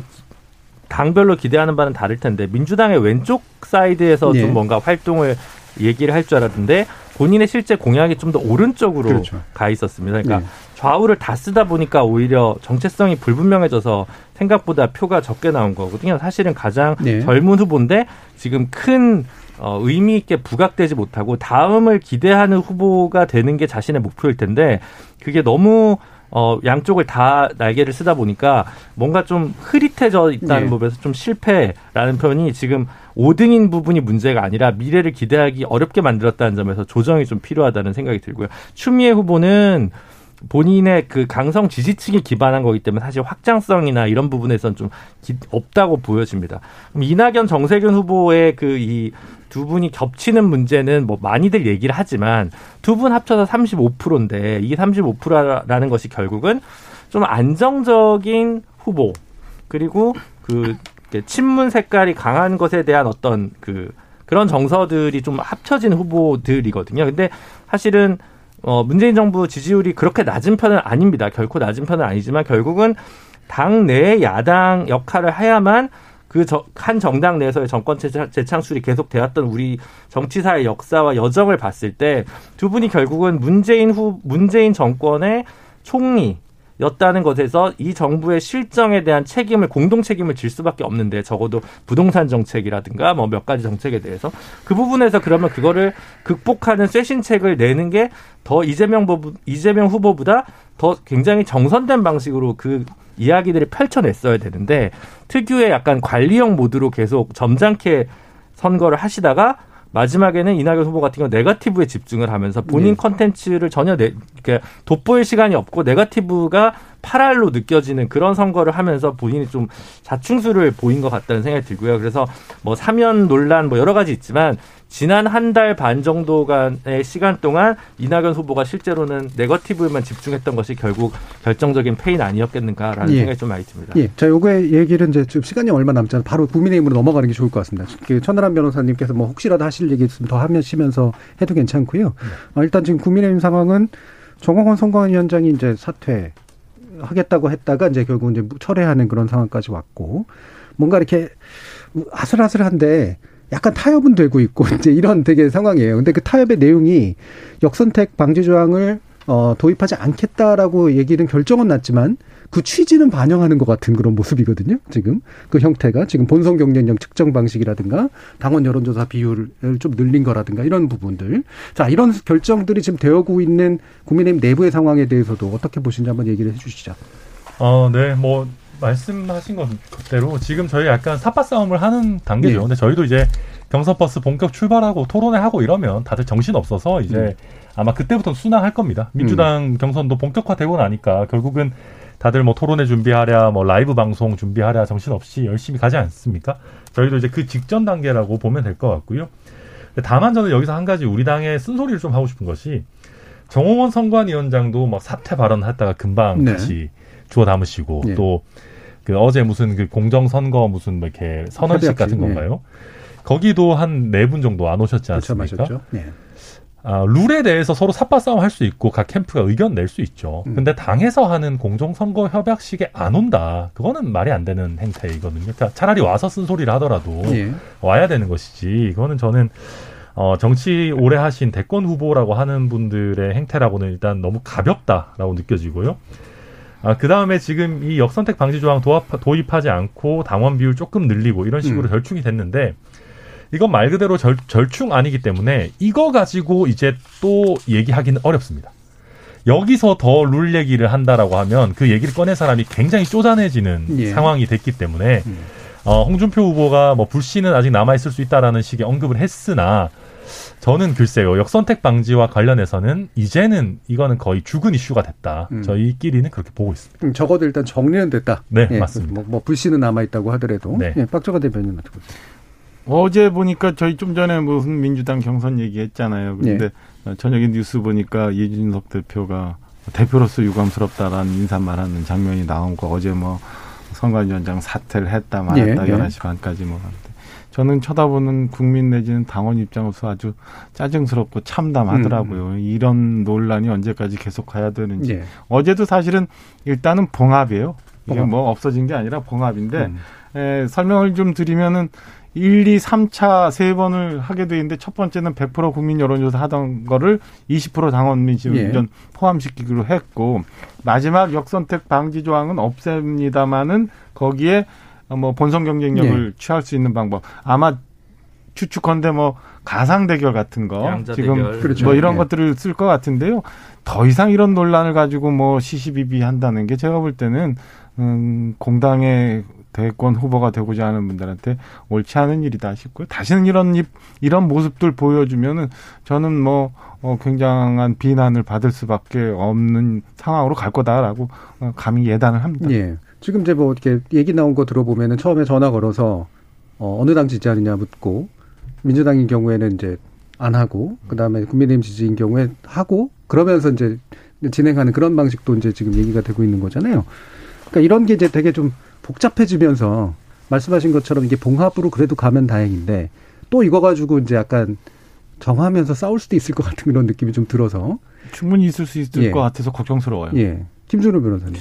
당별로 기대하는 바는 다를 텐데 민주당의 왼쪽 사이드에서 예. 좀 뭔가 활동을 얘기를 할 줄 알았는데 본인의 실제 공약이 좀 더 오른쪽으로 그렇죠. 가 있었습니다. 그러니까 네. 좌우를 다 쓰다 보니까 오히려 정체성이 불분명해져서 생각보다 표가 적게 나온 거거든요. 사실은 가장 네. 젊은 후보인데 지금 큰 어, 의미 있게 부각되지 못하고 다음을 기대하는 후보가 되는 게 자신의 목표일 텐데 그게 너무 어, 양쪽을 다 날개를 쓰다 보니까 뭔가 좀 흐릿해져 있다는 네. 부분에서 좀 실패라는 표현이 지금 5등인 부분이 문제가 아니라 미래를 기대하기 어렵게 만들었다는 점에서 조정이 좀 필요하다는 생각이 들고요. 추미애 후보는 본인의 그 강성 지지층이 기반한 거기 때문에 사실 확장성이나 이런 부분에선 좀 기- 없다고 보여집니다. 이낙연 정세균 후보의 그 이 두 분이 겹치는 문제는 뭐 많이들 얘기를 하지만 두 분 합쳐서 35%인데 이게 35%라는 것이 결국은 좀 안정적인 후보 그리고 그 친문 색깔이 강한 것에 대한 어떤 그 그런 정서들이 좀 합쳐진 후보들이거든요. 근데 사실은 어 문재인 정부 지지율이 그렇게 낮은 편은 아닙니다. 결코 낮은 편은 아니지만 결국은 당 내 야당 역할을 해야만 그 한 정당 내에서의 정권 재창- 재창출이 계속 되었던 우리 정치사의 역사와 여정을 봤을 때 두 분이 결국은 문재인 후 문재인 정권의 총리 였다는 것에서 이 정부의 실정에 대한 책임을 공동 책임을 질 수밖에 없는데 적어도 부동산 정책이라든가 뭐 몇 가지 정책에 대해서 그 부분에서 그러면 그거를 극복하는 쇄신책을 내는 게 더 이재명 후보 이재명 후보보다 더 굉장히 정선된 방식으로 그 이야기들을 펼쳐냈어야 되는데 특유의 약간 관리형 모드로 계속 점잖게 선거를 하시다가 마지막에는 이낙연 후보 같은 경우 네거티브에 집중을 하면서 본인 네. 컨텐츠를 전혀 내, 이렇게 돋보일 시간이 없고 네거티브가 파랄로 느껴지는 그런 선거를 하면서 본인이 좀 자충수를 보인 것 같다는 생각이 들고요. 그래서 뭐 사면 논란 뭐 여러 가지 있지만 지난 한 달 반 정도간의 시간 동안 이낙연 후보가 실제로는 네거티브에만 집중했던 것이 결국 결정적인 패인 아니었겠는가라는 예. 생각이 좀 많이 듭니다. 예. 자, 요거의 얘기를 이제 지금 시간이 얼마 남지 않아 바로 국민의힘으로 넘어가는 게 좋을 것 같습니다. 그 천하람 변호사님께서 뭐 혹시라도 하실 얘기 있으면 더 하시면서 해도 괜찮고요. 어, 일단 지금 국민의힘 상황은 정홍원 선관위원장이 이제 사퇴 하겠다고 했다가 이제 결국 이제 철회하는 그런 상황까지 왔고 뭔가 이렇게 아슬아슬한데 약간 타협은 되고 있고 이제 이런 되게 상황이에요. 근데 그 타협의 내용이 역선택 방지 조항을 어, 도입하지 않겠다라고 얘기는 결정은 났지만 그 취지는 반영하는 것 같은 그런 모습이거든요. 지금 그 형태가 지금 본선 경쟁력 측정 방식이라든가 당원 여론조사 비율을 좀 늘린 거라든가 이런 부분들. 자 이런 결정들이 지금 되어오고 있는 국민의힘 내부의 상황에 대해서도 어떻게 보시는지 한번 얘기를 해 주시죠. 어, 네, 뭐 말씀하신 것 그대로 지금 저희 약간 사파 싸움을 하는 단계죠. 네. 근데 저희도 이제 경선 버스 본격 출발하고 토론회 하고 이러면 다들 정신 없어서 이제 음. 아마 그때부터 순항할 겁니다. 민주당 경선도 본격화되고 나니까 결국은 다들 뭐 토론회 준비하랴, 뭐 라이브 방송 준비하랴 정신 없이 열심히 가지 않습니까? 저희도 이제 그 직전 단계라고 보면 될 것 같고요. 다만 저는 여기서 한 가지 우리 당의 쓴소리를 좀 하고 싶은 것이 정홍원 선관위원장도 막 사퇴 발언했다가 금방 네. 다시 주워 담으시고 예. 또그 어제 무슨 그 공정 선거 무슨 뭐 이렇게 선언식 같은 건가요? 거기도 한 네 분 정도 안 오셨지 않습니까? 그렇죠, 네. 아, 룰에 대해서 서로 삽바 싸움 할 수 있고 각 캠프가 의견 낼 수 있죠. 음. 근데 당에서 하는 공정선거 협약식에 안 온다. 그거는 말이 안 되는 행태이거든요. 그러니까 차라리 와서 쓴 소리를 하더라도 예. 와야 되는 것이지. 이거는 저는 어, 정치 오래 하신 대권 후보라고 하는 분들의 행태라고는 일단 너무 가볍다라고 느껴지고요. 아, 그 다음에 지금 이 역선택 방지 조항 도입하지 않고 당원 비율 조금 늘리고 이런 식으로 음. 절충이 됐는데 이건 말 그대로 절, 절충 아니기 때문에 이거 가지고 이제 또 얘기하기는 어렵습니다. 여기서 더 룰 얘기를 한다라고 하면 그 얘기를 꺼낸 사람이 굉장히 쪼잔해지는 예. 상황이 됐기 때문에 음. 어, 홍준표 후보가 뭐 불씨는 아직 남아 있을 수 있다라는 식의 언급을 했으나 저는 글쎄요 역선택 방지와 관련해서는 이제는 이거는 거의 죽은 이슈가 됐다. 음. 저희끼리는 그렇게 보고 있습니다. 음, 적어도 일단 정리는 됐다. 네, 예, 맞습니다. 뭐, 뭐 불씨는 남아 있다고 하더라도. 네. 예, 박정화 대변인 어떻게 보세요? 어제 보니까 저희 좀 전에 무슨 민주당 경선 얘기했잖아요. 그런데 어, 저녁에 뉴스 보니까 이준석 대표가 대표로서 유감스럽다라는 인사말 하는 장면이 나온 거 어제 뭐 선관위원장 사퇴를 했다 말했다 예, 예. 11시 반까지 뭐 하는데 저는 쳐다보는 국민 내지는 당원 입장으로서 아주 짜증스럽고 참담하더라고요. 이런 논란이 언제까지 계속 가야 되는지. 예. 어제도 사실은 일단은 봉합이에요. 이게 봉합. 뭐 없어진 게 아니라 봉합인데 음. 에, 설명을 좀 드리면은 1, 2, 3차 세 번을 하게 돼 있는데 첫 번째는 100% 국민 여론조사 하던 거를 20% 당원 민심 예. 전 포함시키기로 했고 마지막 역선택 방지 조항은 없앱니다마는 거기에 뭐 본선 경쟁력을 취할 수 있는 방법 아마 추측컨대 뭐 가상 대결 같은 거 양자 지금 대결. 그렇죠. 뭐 이런 예. 것들을 쓸 것 같은데요. 더 이상 이런 논란을 가지고 뭐 시시비비 한다는 게 제가 볼 때는 음 공당의 대권 후보가 되고자 하는 분들한테 옳지 않은 일이다 싶고요. 다시는 이런 입, 이런 모습들 보여주면은 저는 뭐 어, 굉장한 비난을 받을 수밖에 없는 상황으로 갈 거다라고 어, 감히 예단을 합니다. 예. 지금 이제 뭐 이렇게 얘기 나온 거 들어보면은 처음에 전화 걸어서 어, 어느 당 지지하느냐 묻고 민주당인 경우에는 이제 안 하고 그다음에 국민의힘 지지인 경우에 하고 그러면서 이제 진행하는 그런 방식도 이제 지금 얘기가 되고 있는 거잖아요. 그러니까 이런 게 이제 되게 좀 복잡해지면서 말씀하신 것처럼 이게 봉합으로 그래도 가면 다행인데 또 이거 가지고 이제 약간 정하면서 싸울 수도 있을 것 같은 그런 느낌이 좀 들어서 충분히 있을 수 있을 예. 것 같아서 걱정스러워요. 예. 김준호 변호사님?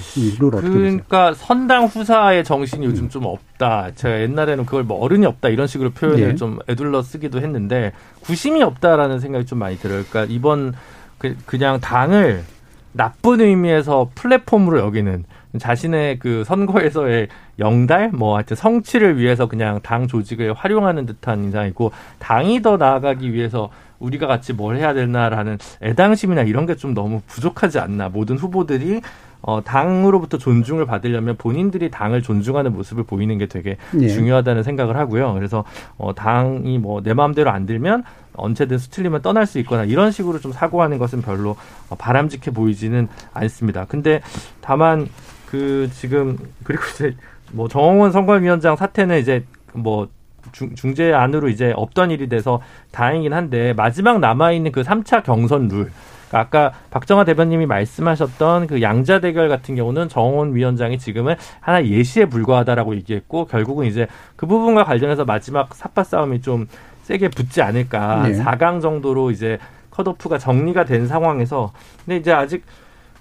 그러니까 선당 후사의 정신이 요즘 좀 없다. 제가 옛날에는 그걸 뭐 어른이 없다 이런 식으로 표현을 예. 좀 애둘러 쓰기도 했는데 구심이 없다라는 생각이 좀 많이 들어요. 그러니까 이번 그, 그냥 당을 나쁜 의미에서 플랫폼으로 여기는 자신의 그 선거에서의 영달 뭐 하여튼 성취를 위해서 그냥 당 조직을 활용하는 듯한 인상이고 당이 더 나아가기 위해서 우리가 같이 뭘 해야 되나라는 애당심이나 이런 게 좀 너무 부족하지 않나 모든 후보들이 어, 당으로부터 존중을 받으려면 본인들이 당을 존중하는 모습을 보이는 게 되게 예. 중요하다는 생각을 하고요. 그래서 어, 당이 뭐 내 마음대로 안 들면 언제든 수틀리면 떠날 수 있거나 이런 식으로 좀 사고하는 것은 별로 어, 바람직해 보이지는 않습니다. 근데 다만 그 지금 그리고 이제 뭐 정홍원 선관위원장 사태는 이제 뭐 중, 중재 안으로 이제 없던 일이 돼서 다행이긴 한데 마지막 남아 있는 그 3차 경선 룰 그러니까 아까 박정화 대변님이 말씀하셨던 그 양자 대결 같은 경우는 정원 위원장이 지금은 하나 예시에 불과하다라고 얘기했고 결국은 이제 그 부분과 관련해서 마지막 삿바 싸움이 좀 세게 붙지 않을까. 예. 4강 정도로 이제 컷오프가 정리가 된 상황에서 근데 이제 아직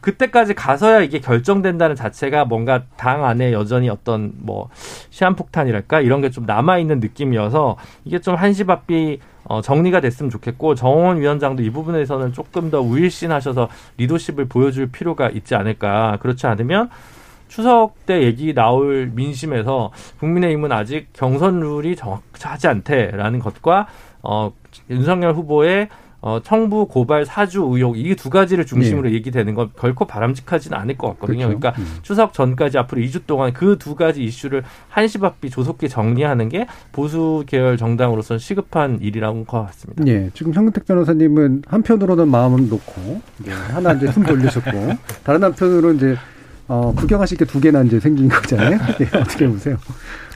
그때까지 가서야 이게 결정된다는 자체가 뭔가 당 안에 여전히 어떤 뭐 시한폭탄이랄까? 이런 게 좀 남아 있는 느낌이어서 이게 좀 한시바삐 어, 정리가 됐으면 좋겠고 정원 위원장도 이 부분에서는 조금 더 우일신하셔서 리더십을 보여줄 필요가 있지 않을까. 그렇지 않으면 추석 때 얘기 나올 민심에서 국민의힘은 아직 경선 룰이 정확하지 않대라는 것과 어, 윤석열 후보의 어, 청부 고발 사주 의혹 이두 가지를 중심으로 얘기되는 건 결코 바람직하지는 않을 것 같거든요. 그렇죠. 그러니까 음. 추석 전까지 앞으로 2주 동안 그 두 가지 이슈를 한시바삐 조속히 정리하는 게 보수 계열 정당으로서는 시급한 일이라는 것 같습니다. 예, 지금 현근택 변호사님은 한편으로는 마음을 놓고 이제 하나 이제 숨 돌리셨고 다른 한편으로 이제 어, 구경하실 게 두 개나 이제 생긴 거잖아요. 예, 어떻게 보세요?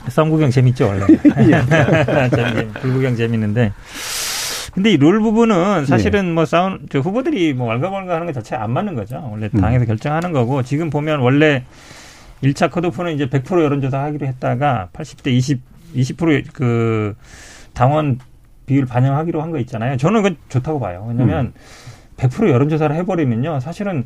싸움 구경 재밌죠 원래. 재미, 불구경 재밌는데. 근데 이 룰 부분은 사실은 뭐 싸운 저 후보들이 뭐 왈가왈가 하는 것 자체가 안 맞는 거죠. 원래 당에서 결정하는 거고 지금 보면 원래 1차 컷오프는 이제 100% 여론조사 하기로 했다가 80대 20 20%그 당원 비율 반영하기로 한 거 있잖아요. 저는 그건 좋다고 봐요. 왜냐면 100% 여론조사를 해버리면요. 사실은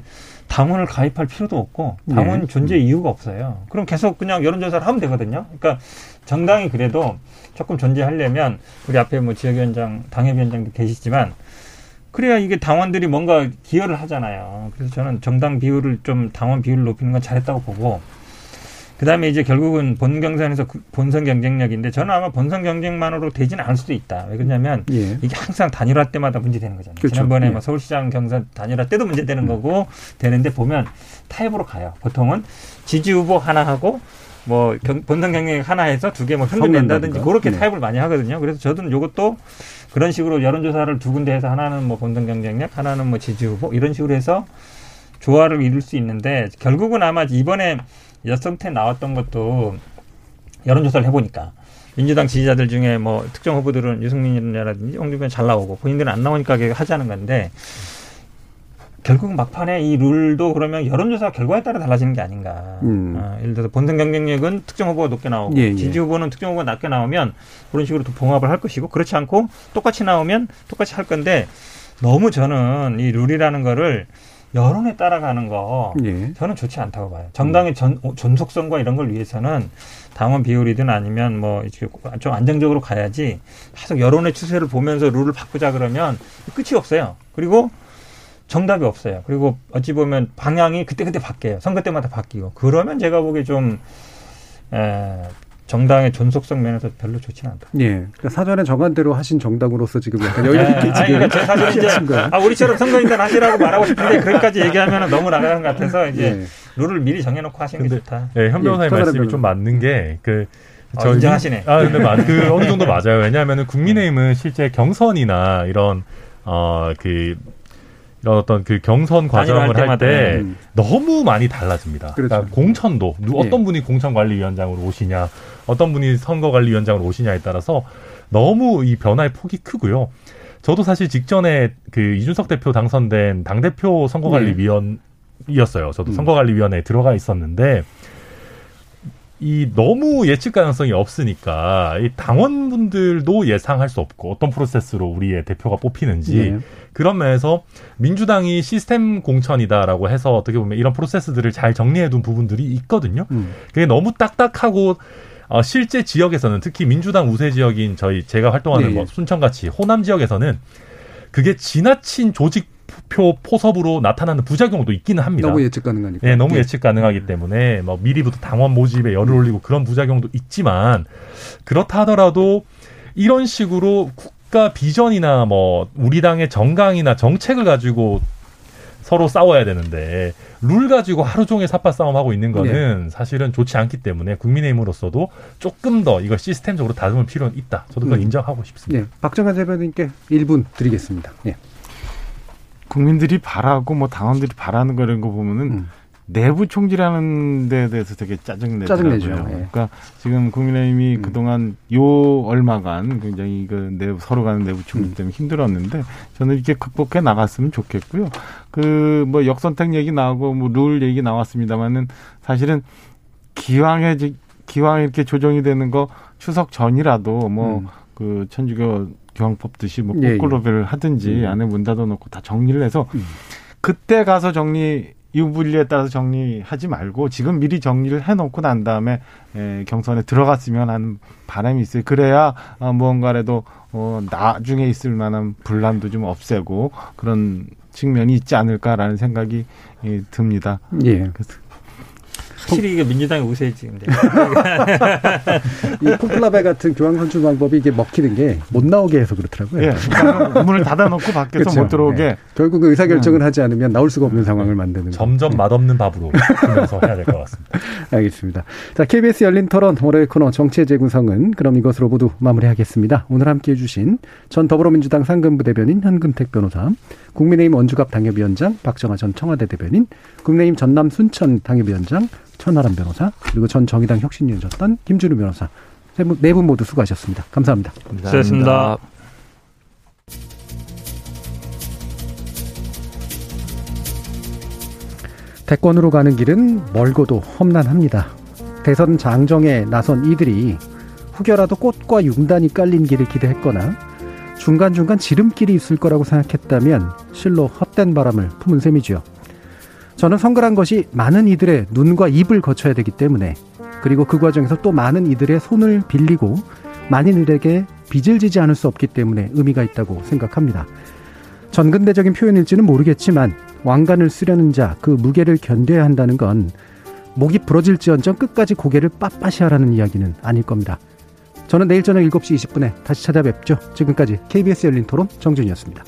당원을 가입할 필요도 없고 당원 네. 존재 이유가 없어요. 그럼 계속 그냥 여론조사를 하면 되거든요. 그러니까 정당이 그래도 조금 존재하려면 우리 앞에 뭐 지역위원장, 당협위원장도 계시지만 그래야 이게 당원들이 뭔가 기여를 하잖아요. 그래서 저는 정당 비율을 좀 당원 비율을 높이는 건 잘했다고 보고 그다음에 이제 결국은 본 경선에서 그 본선 경쟁력인데 저는 아마 본선 경쟁만으로 되지는 않을 수도 있다. 왜 그러냐면 예. 이게 항상 단일화 때마다 문제되는 거잖아요. 그렇죠. 지난번에 예. 뭐 서울시장 경선 단일화 때도 문제되는 거고 되는데 보면 타협으로 가요. 보통은 지지 후보 하나 하고 뭐 경- 본선 경쟁 하나 해서 두 개 뭐 흔들낸다든지. 그렇게 네. 타협을 많이 하거든요. 그래서 저도 이것도 그런 식으로 여론조사를 두 군데 해서 하나는 뭐 본선 경쟁력, 하나는 뭐 지지 후보 이런 식으로 해서 조화를 이룰 수 있는데 결국은 아마 이번에 여성태 나왔던 것도 여론조사를 해보니까 민주당 지지자들 중에 뭐 특정 후보들은 유승민이라든지 홍준표 잘 나오고 본인들은 안 나오니까 하자는 건데 결국 막판에 이 룰도 그러면 여론조사 결과에 따라 달라지는 게 아닌가. 음. 어, 예를 들어서 본선 경쟁력은 특정 후보가 높게 나오고 예, 예. 지지 후보는 특정 후보가 낮게 나오면 그런 식으로 또 봉합을 할 것이고 그렇지 않고 똑같이 나오면 똑같이 할 건데 너무 저는 이 룰이라는 거를 여론에 따라가는 거 예. 저는 좋지 않다고 봐요. 정당의 전, 존속성과 이런 걸 위해서는 당원 비율이든 아니면 뭐 좀 안정적으로 가야지 계속 여론의 추세를 보면서 룰을 바꾸자 그러면 끝이 없어요. 그리고 정답이 없어요. 그리고 어찌 보면 방향이 그때그때 바뀌어요. 선거 때마다 바뀌고. 그러면 제가 보기에 좀, 에, 정당의 존속성 면에서 별로 좋지는 않다. 예. 그러니까 사전에 정한 대로 하신 정당으로서 지금 약간 여유 있게 예, 지금 아니, 그러니까 제 사실은 이제. 아 우리처럼 선거인단 하시라고 말하고 싶은데 그렇게까지 얘기하면 너무 나가는 것 같아서 이제 예. 룰을 미리 정해놓고 하시는 게 근데 좋다. 예, 현 예, 변호사님 서가람 말씀이 좀 맞는 게, 그, 어, 인정하시네. 아, 근데 맞, 그 어느 정도 맞아요. 왜냐하면은 국민의힘은 실제 경선이나 이런, 어, 그, 이런 어떤 그 경선 과정을 단일화할 할때 때마다. 음. 너무 많이 달라집니다. 그렇죠. 그러니까 공천도 누- 예. 어떤 분이 공천관리위원장으로 오시냐, 어떤 분이 선거관리위원장으로 오시냐에 따라서 너무 이 변화의 폭이 크고요. 저도 사실 직전에 그 이준석 대표 당선된 당 대표 선거관리위원이었어요. 저도 음. 선거관리위원회에 들어가 있었는데 이 너무 예측 가능성이 없으니까 이 당원분들도 예상할 수 없고 어떤 프로세스로 우리의 대표가 뽑히는지 예. 그런 면에서 민주당이 시스템 공천이다라고 해서 어떻게 보면 이런 프로세스들을 잘 정리해둔 부분들이 있거든요. 음. 그게 너무 딱딱하고 어, 실제 지역에서는 특히 민주당 우세 지역인 저희 제가 활동하는 네, 뭐 예. 순천같이 호남 지역에서는 그게 지나친 조직 표 포섭으로 나타나는 부작용도 있기는 합니다. 너무 예측 가능하니까. 예, 너무 예측 가능하기 때문에 뭐 미리부터 당원 모집에 열을 올리고 그런 부작용도 있지만 그렇다 하더라도 이런 식으로 국가 비전이나 뭐 우리 당의 정강이나 정책을 가지고 서로 싸워야 되는데 룰 가지고 하루 종일 삽바 싸움 하고 있는 거는 사실은 좋지 않기 때문에 국민의힘으로서도 조금 더 이걸 시스템적으로 다듬을 필요는 있다. 저도 그걸 음. 인정하고 싶습니다. 예. 박정환 대변인께 1분 드리겠습니다. 예. 국민들이 바라고 뭐 당원들이 바라는 거 이런 거 보면은 음. 내부 총질하는 데에 대해서 되게 짜증내더라고요. 짜증내죠. 예. 그러니까 지금 국민의힘이 음. 그동안 요 얼마간 굉장히 그 내부 서로 가는 내부 음. 총질 때문에 힘들었는데 저는 이렇게 극복해 나갔으면 좋겠고요. 그 뭐 역선택 얘기 나오고 뭐 룰 얘기 나왔습니다만은 사실은 기왕에 지- 기왕 이렇게 조정이 되는 거 추석 전이라도 뭐 음. 그 천주교 교황법 듯이 뭐 예, 예. 꽃글로벨을 하든지 음. 안에 문 닫아놓고 다 정리를 해서 음. 그때 가서 정리 이 분리에 따라서 정리하지 말고 지금 미리 정리를 해놓고 난 다음에 에, 경선에 들어갔으면 하는 바람이 있어요. 그래야 어, 무언가라도 어, 나중에 있을 만한 분란도 좀 없애고 그런 측면이 있지 않을까라는 생각이 예, 듭니다. 예. 확실히 이게 민주당의 우세지. 이 콘클라베 같은 교황 선출 방법이 이게 먹히는 게 못 나오게 해서 그렇더라고요. 예, 그러니까 문을 닫아놓고 밖에서 그렇죠. 못 들어오게 네. 결국 의사 결정을 하지 않으면 나올 수가 없는 상황을 만드는. 거. 점점 맛없는 밥으로 주면서 해야 될 것 같습니다. 알겠습니다. 자, KBS 열린 토론 월요일 코너 정치의 재구성은 그럼 이것으로 모두 마무리하겠습니다. 오늘 함께 해 주신 전 더불어민주당 상근부 대변인 현근택 변호사, 국민의힘 원주갑 당협위원장 박정아 전 청와대 대변인, 국민의힘 전남 순천 당협위원장 천하람 변호사, 그리고 전 정의당 혁신위원이었던 김준우 변호사 네분 모두 수고하셨습니다. 감사합니다. 수고하셨습니다. 대권으로 가는 길은 멀고도 험난합니다. 대선 장정에 나선 이들이 혹여라도 꽃과 융단이 깔린 길을 기대했거나 중간중간 지름길이 있을 거라고 생각했다면 실로 헛된 바람을 품은 셈이지요. 저는 선거란 것이 많은 이들의 눈과 입을 거쳐야 되기 때문에 그리고 그 과정에서 또 많은 이들의 손을 빌리고 많은 이들에게 빚을 지지 않을 수 없기 때문에 의미가 있다고 생각합니다. 전근대적인 표현일지는 모르겠지만 왕관을 쓰려는 자 그 무게를 견뎌야 한다는 건 목이 부러질지언정 끝까지 고개를 빳빳이 하라는 이야기는 아닐 겁니다. 저는 내일 저녁 7시 20분에 다시 찾아뵙죠. 지금까지 KBS 열린 토론 정준이었습니다.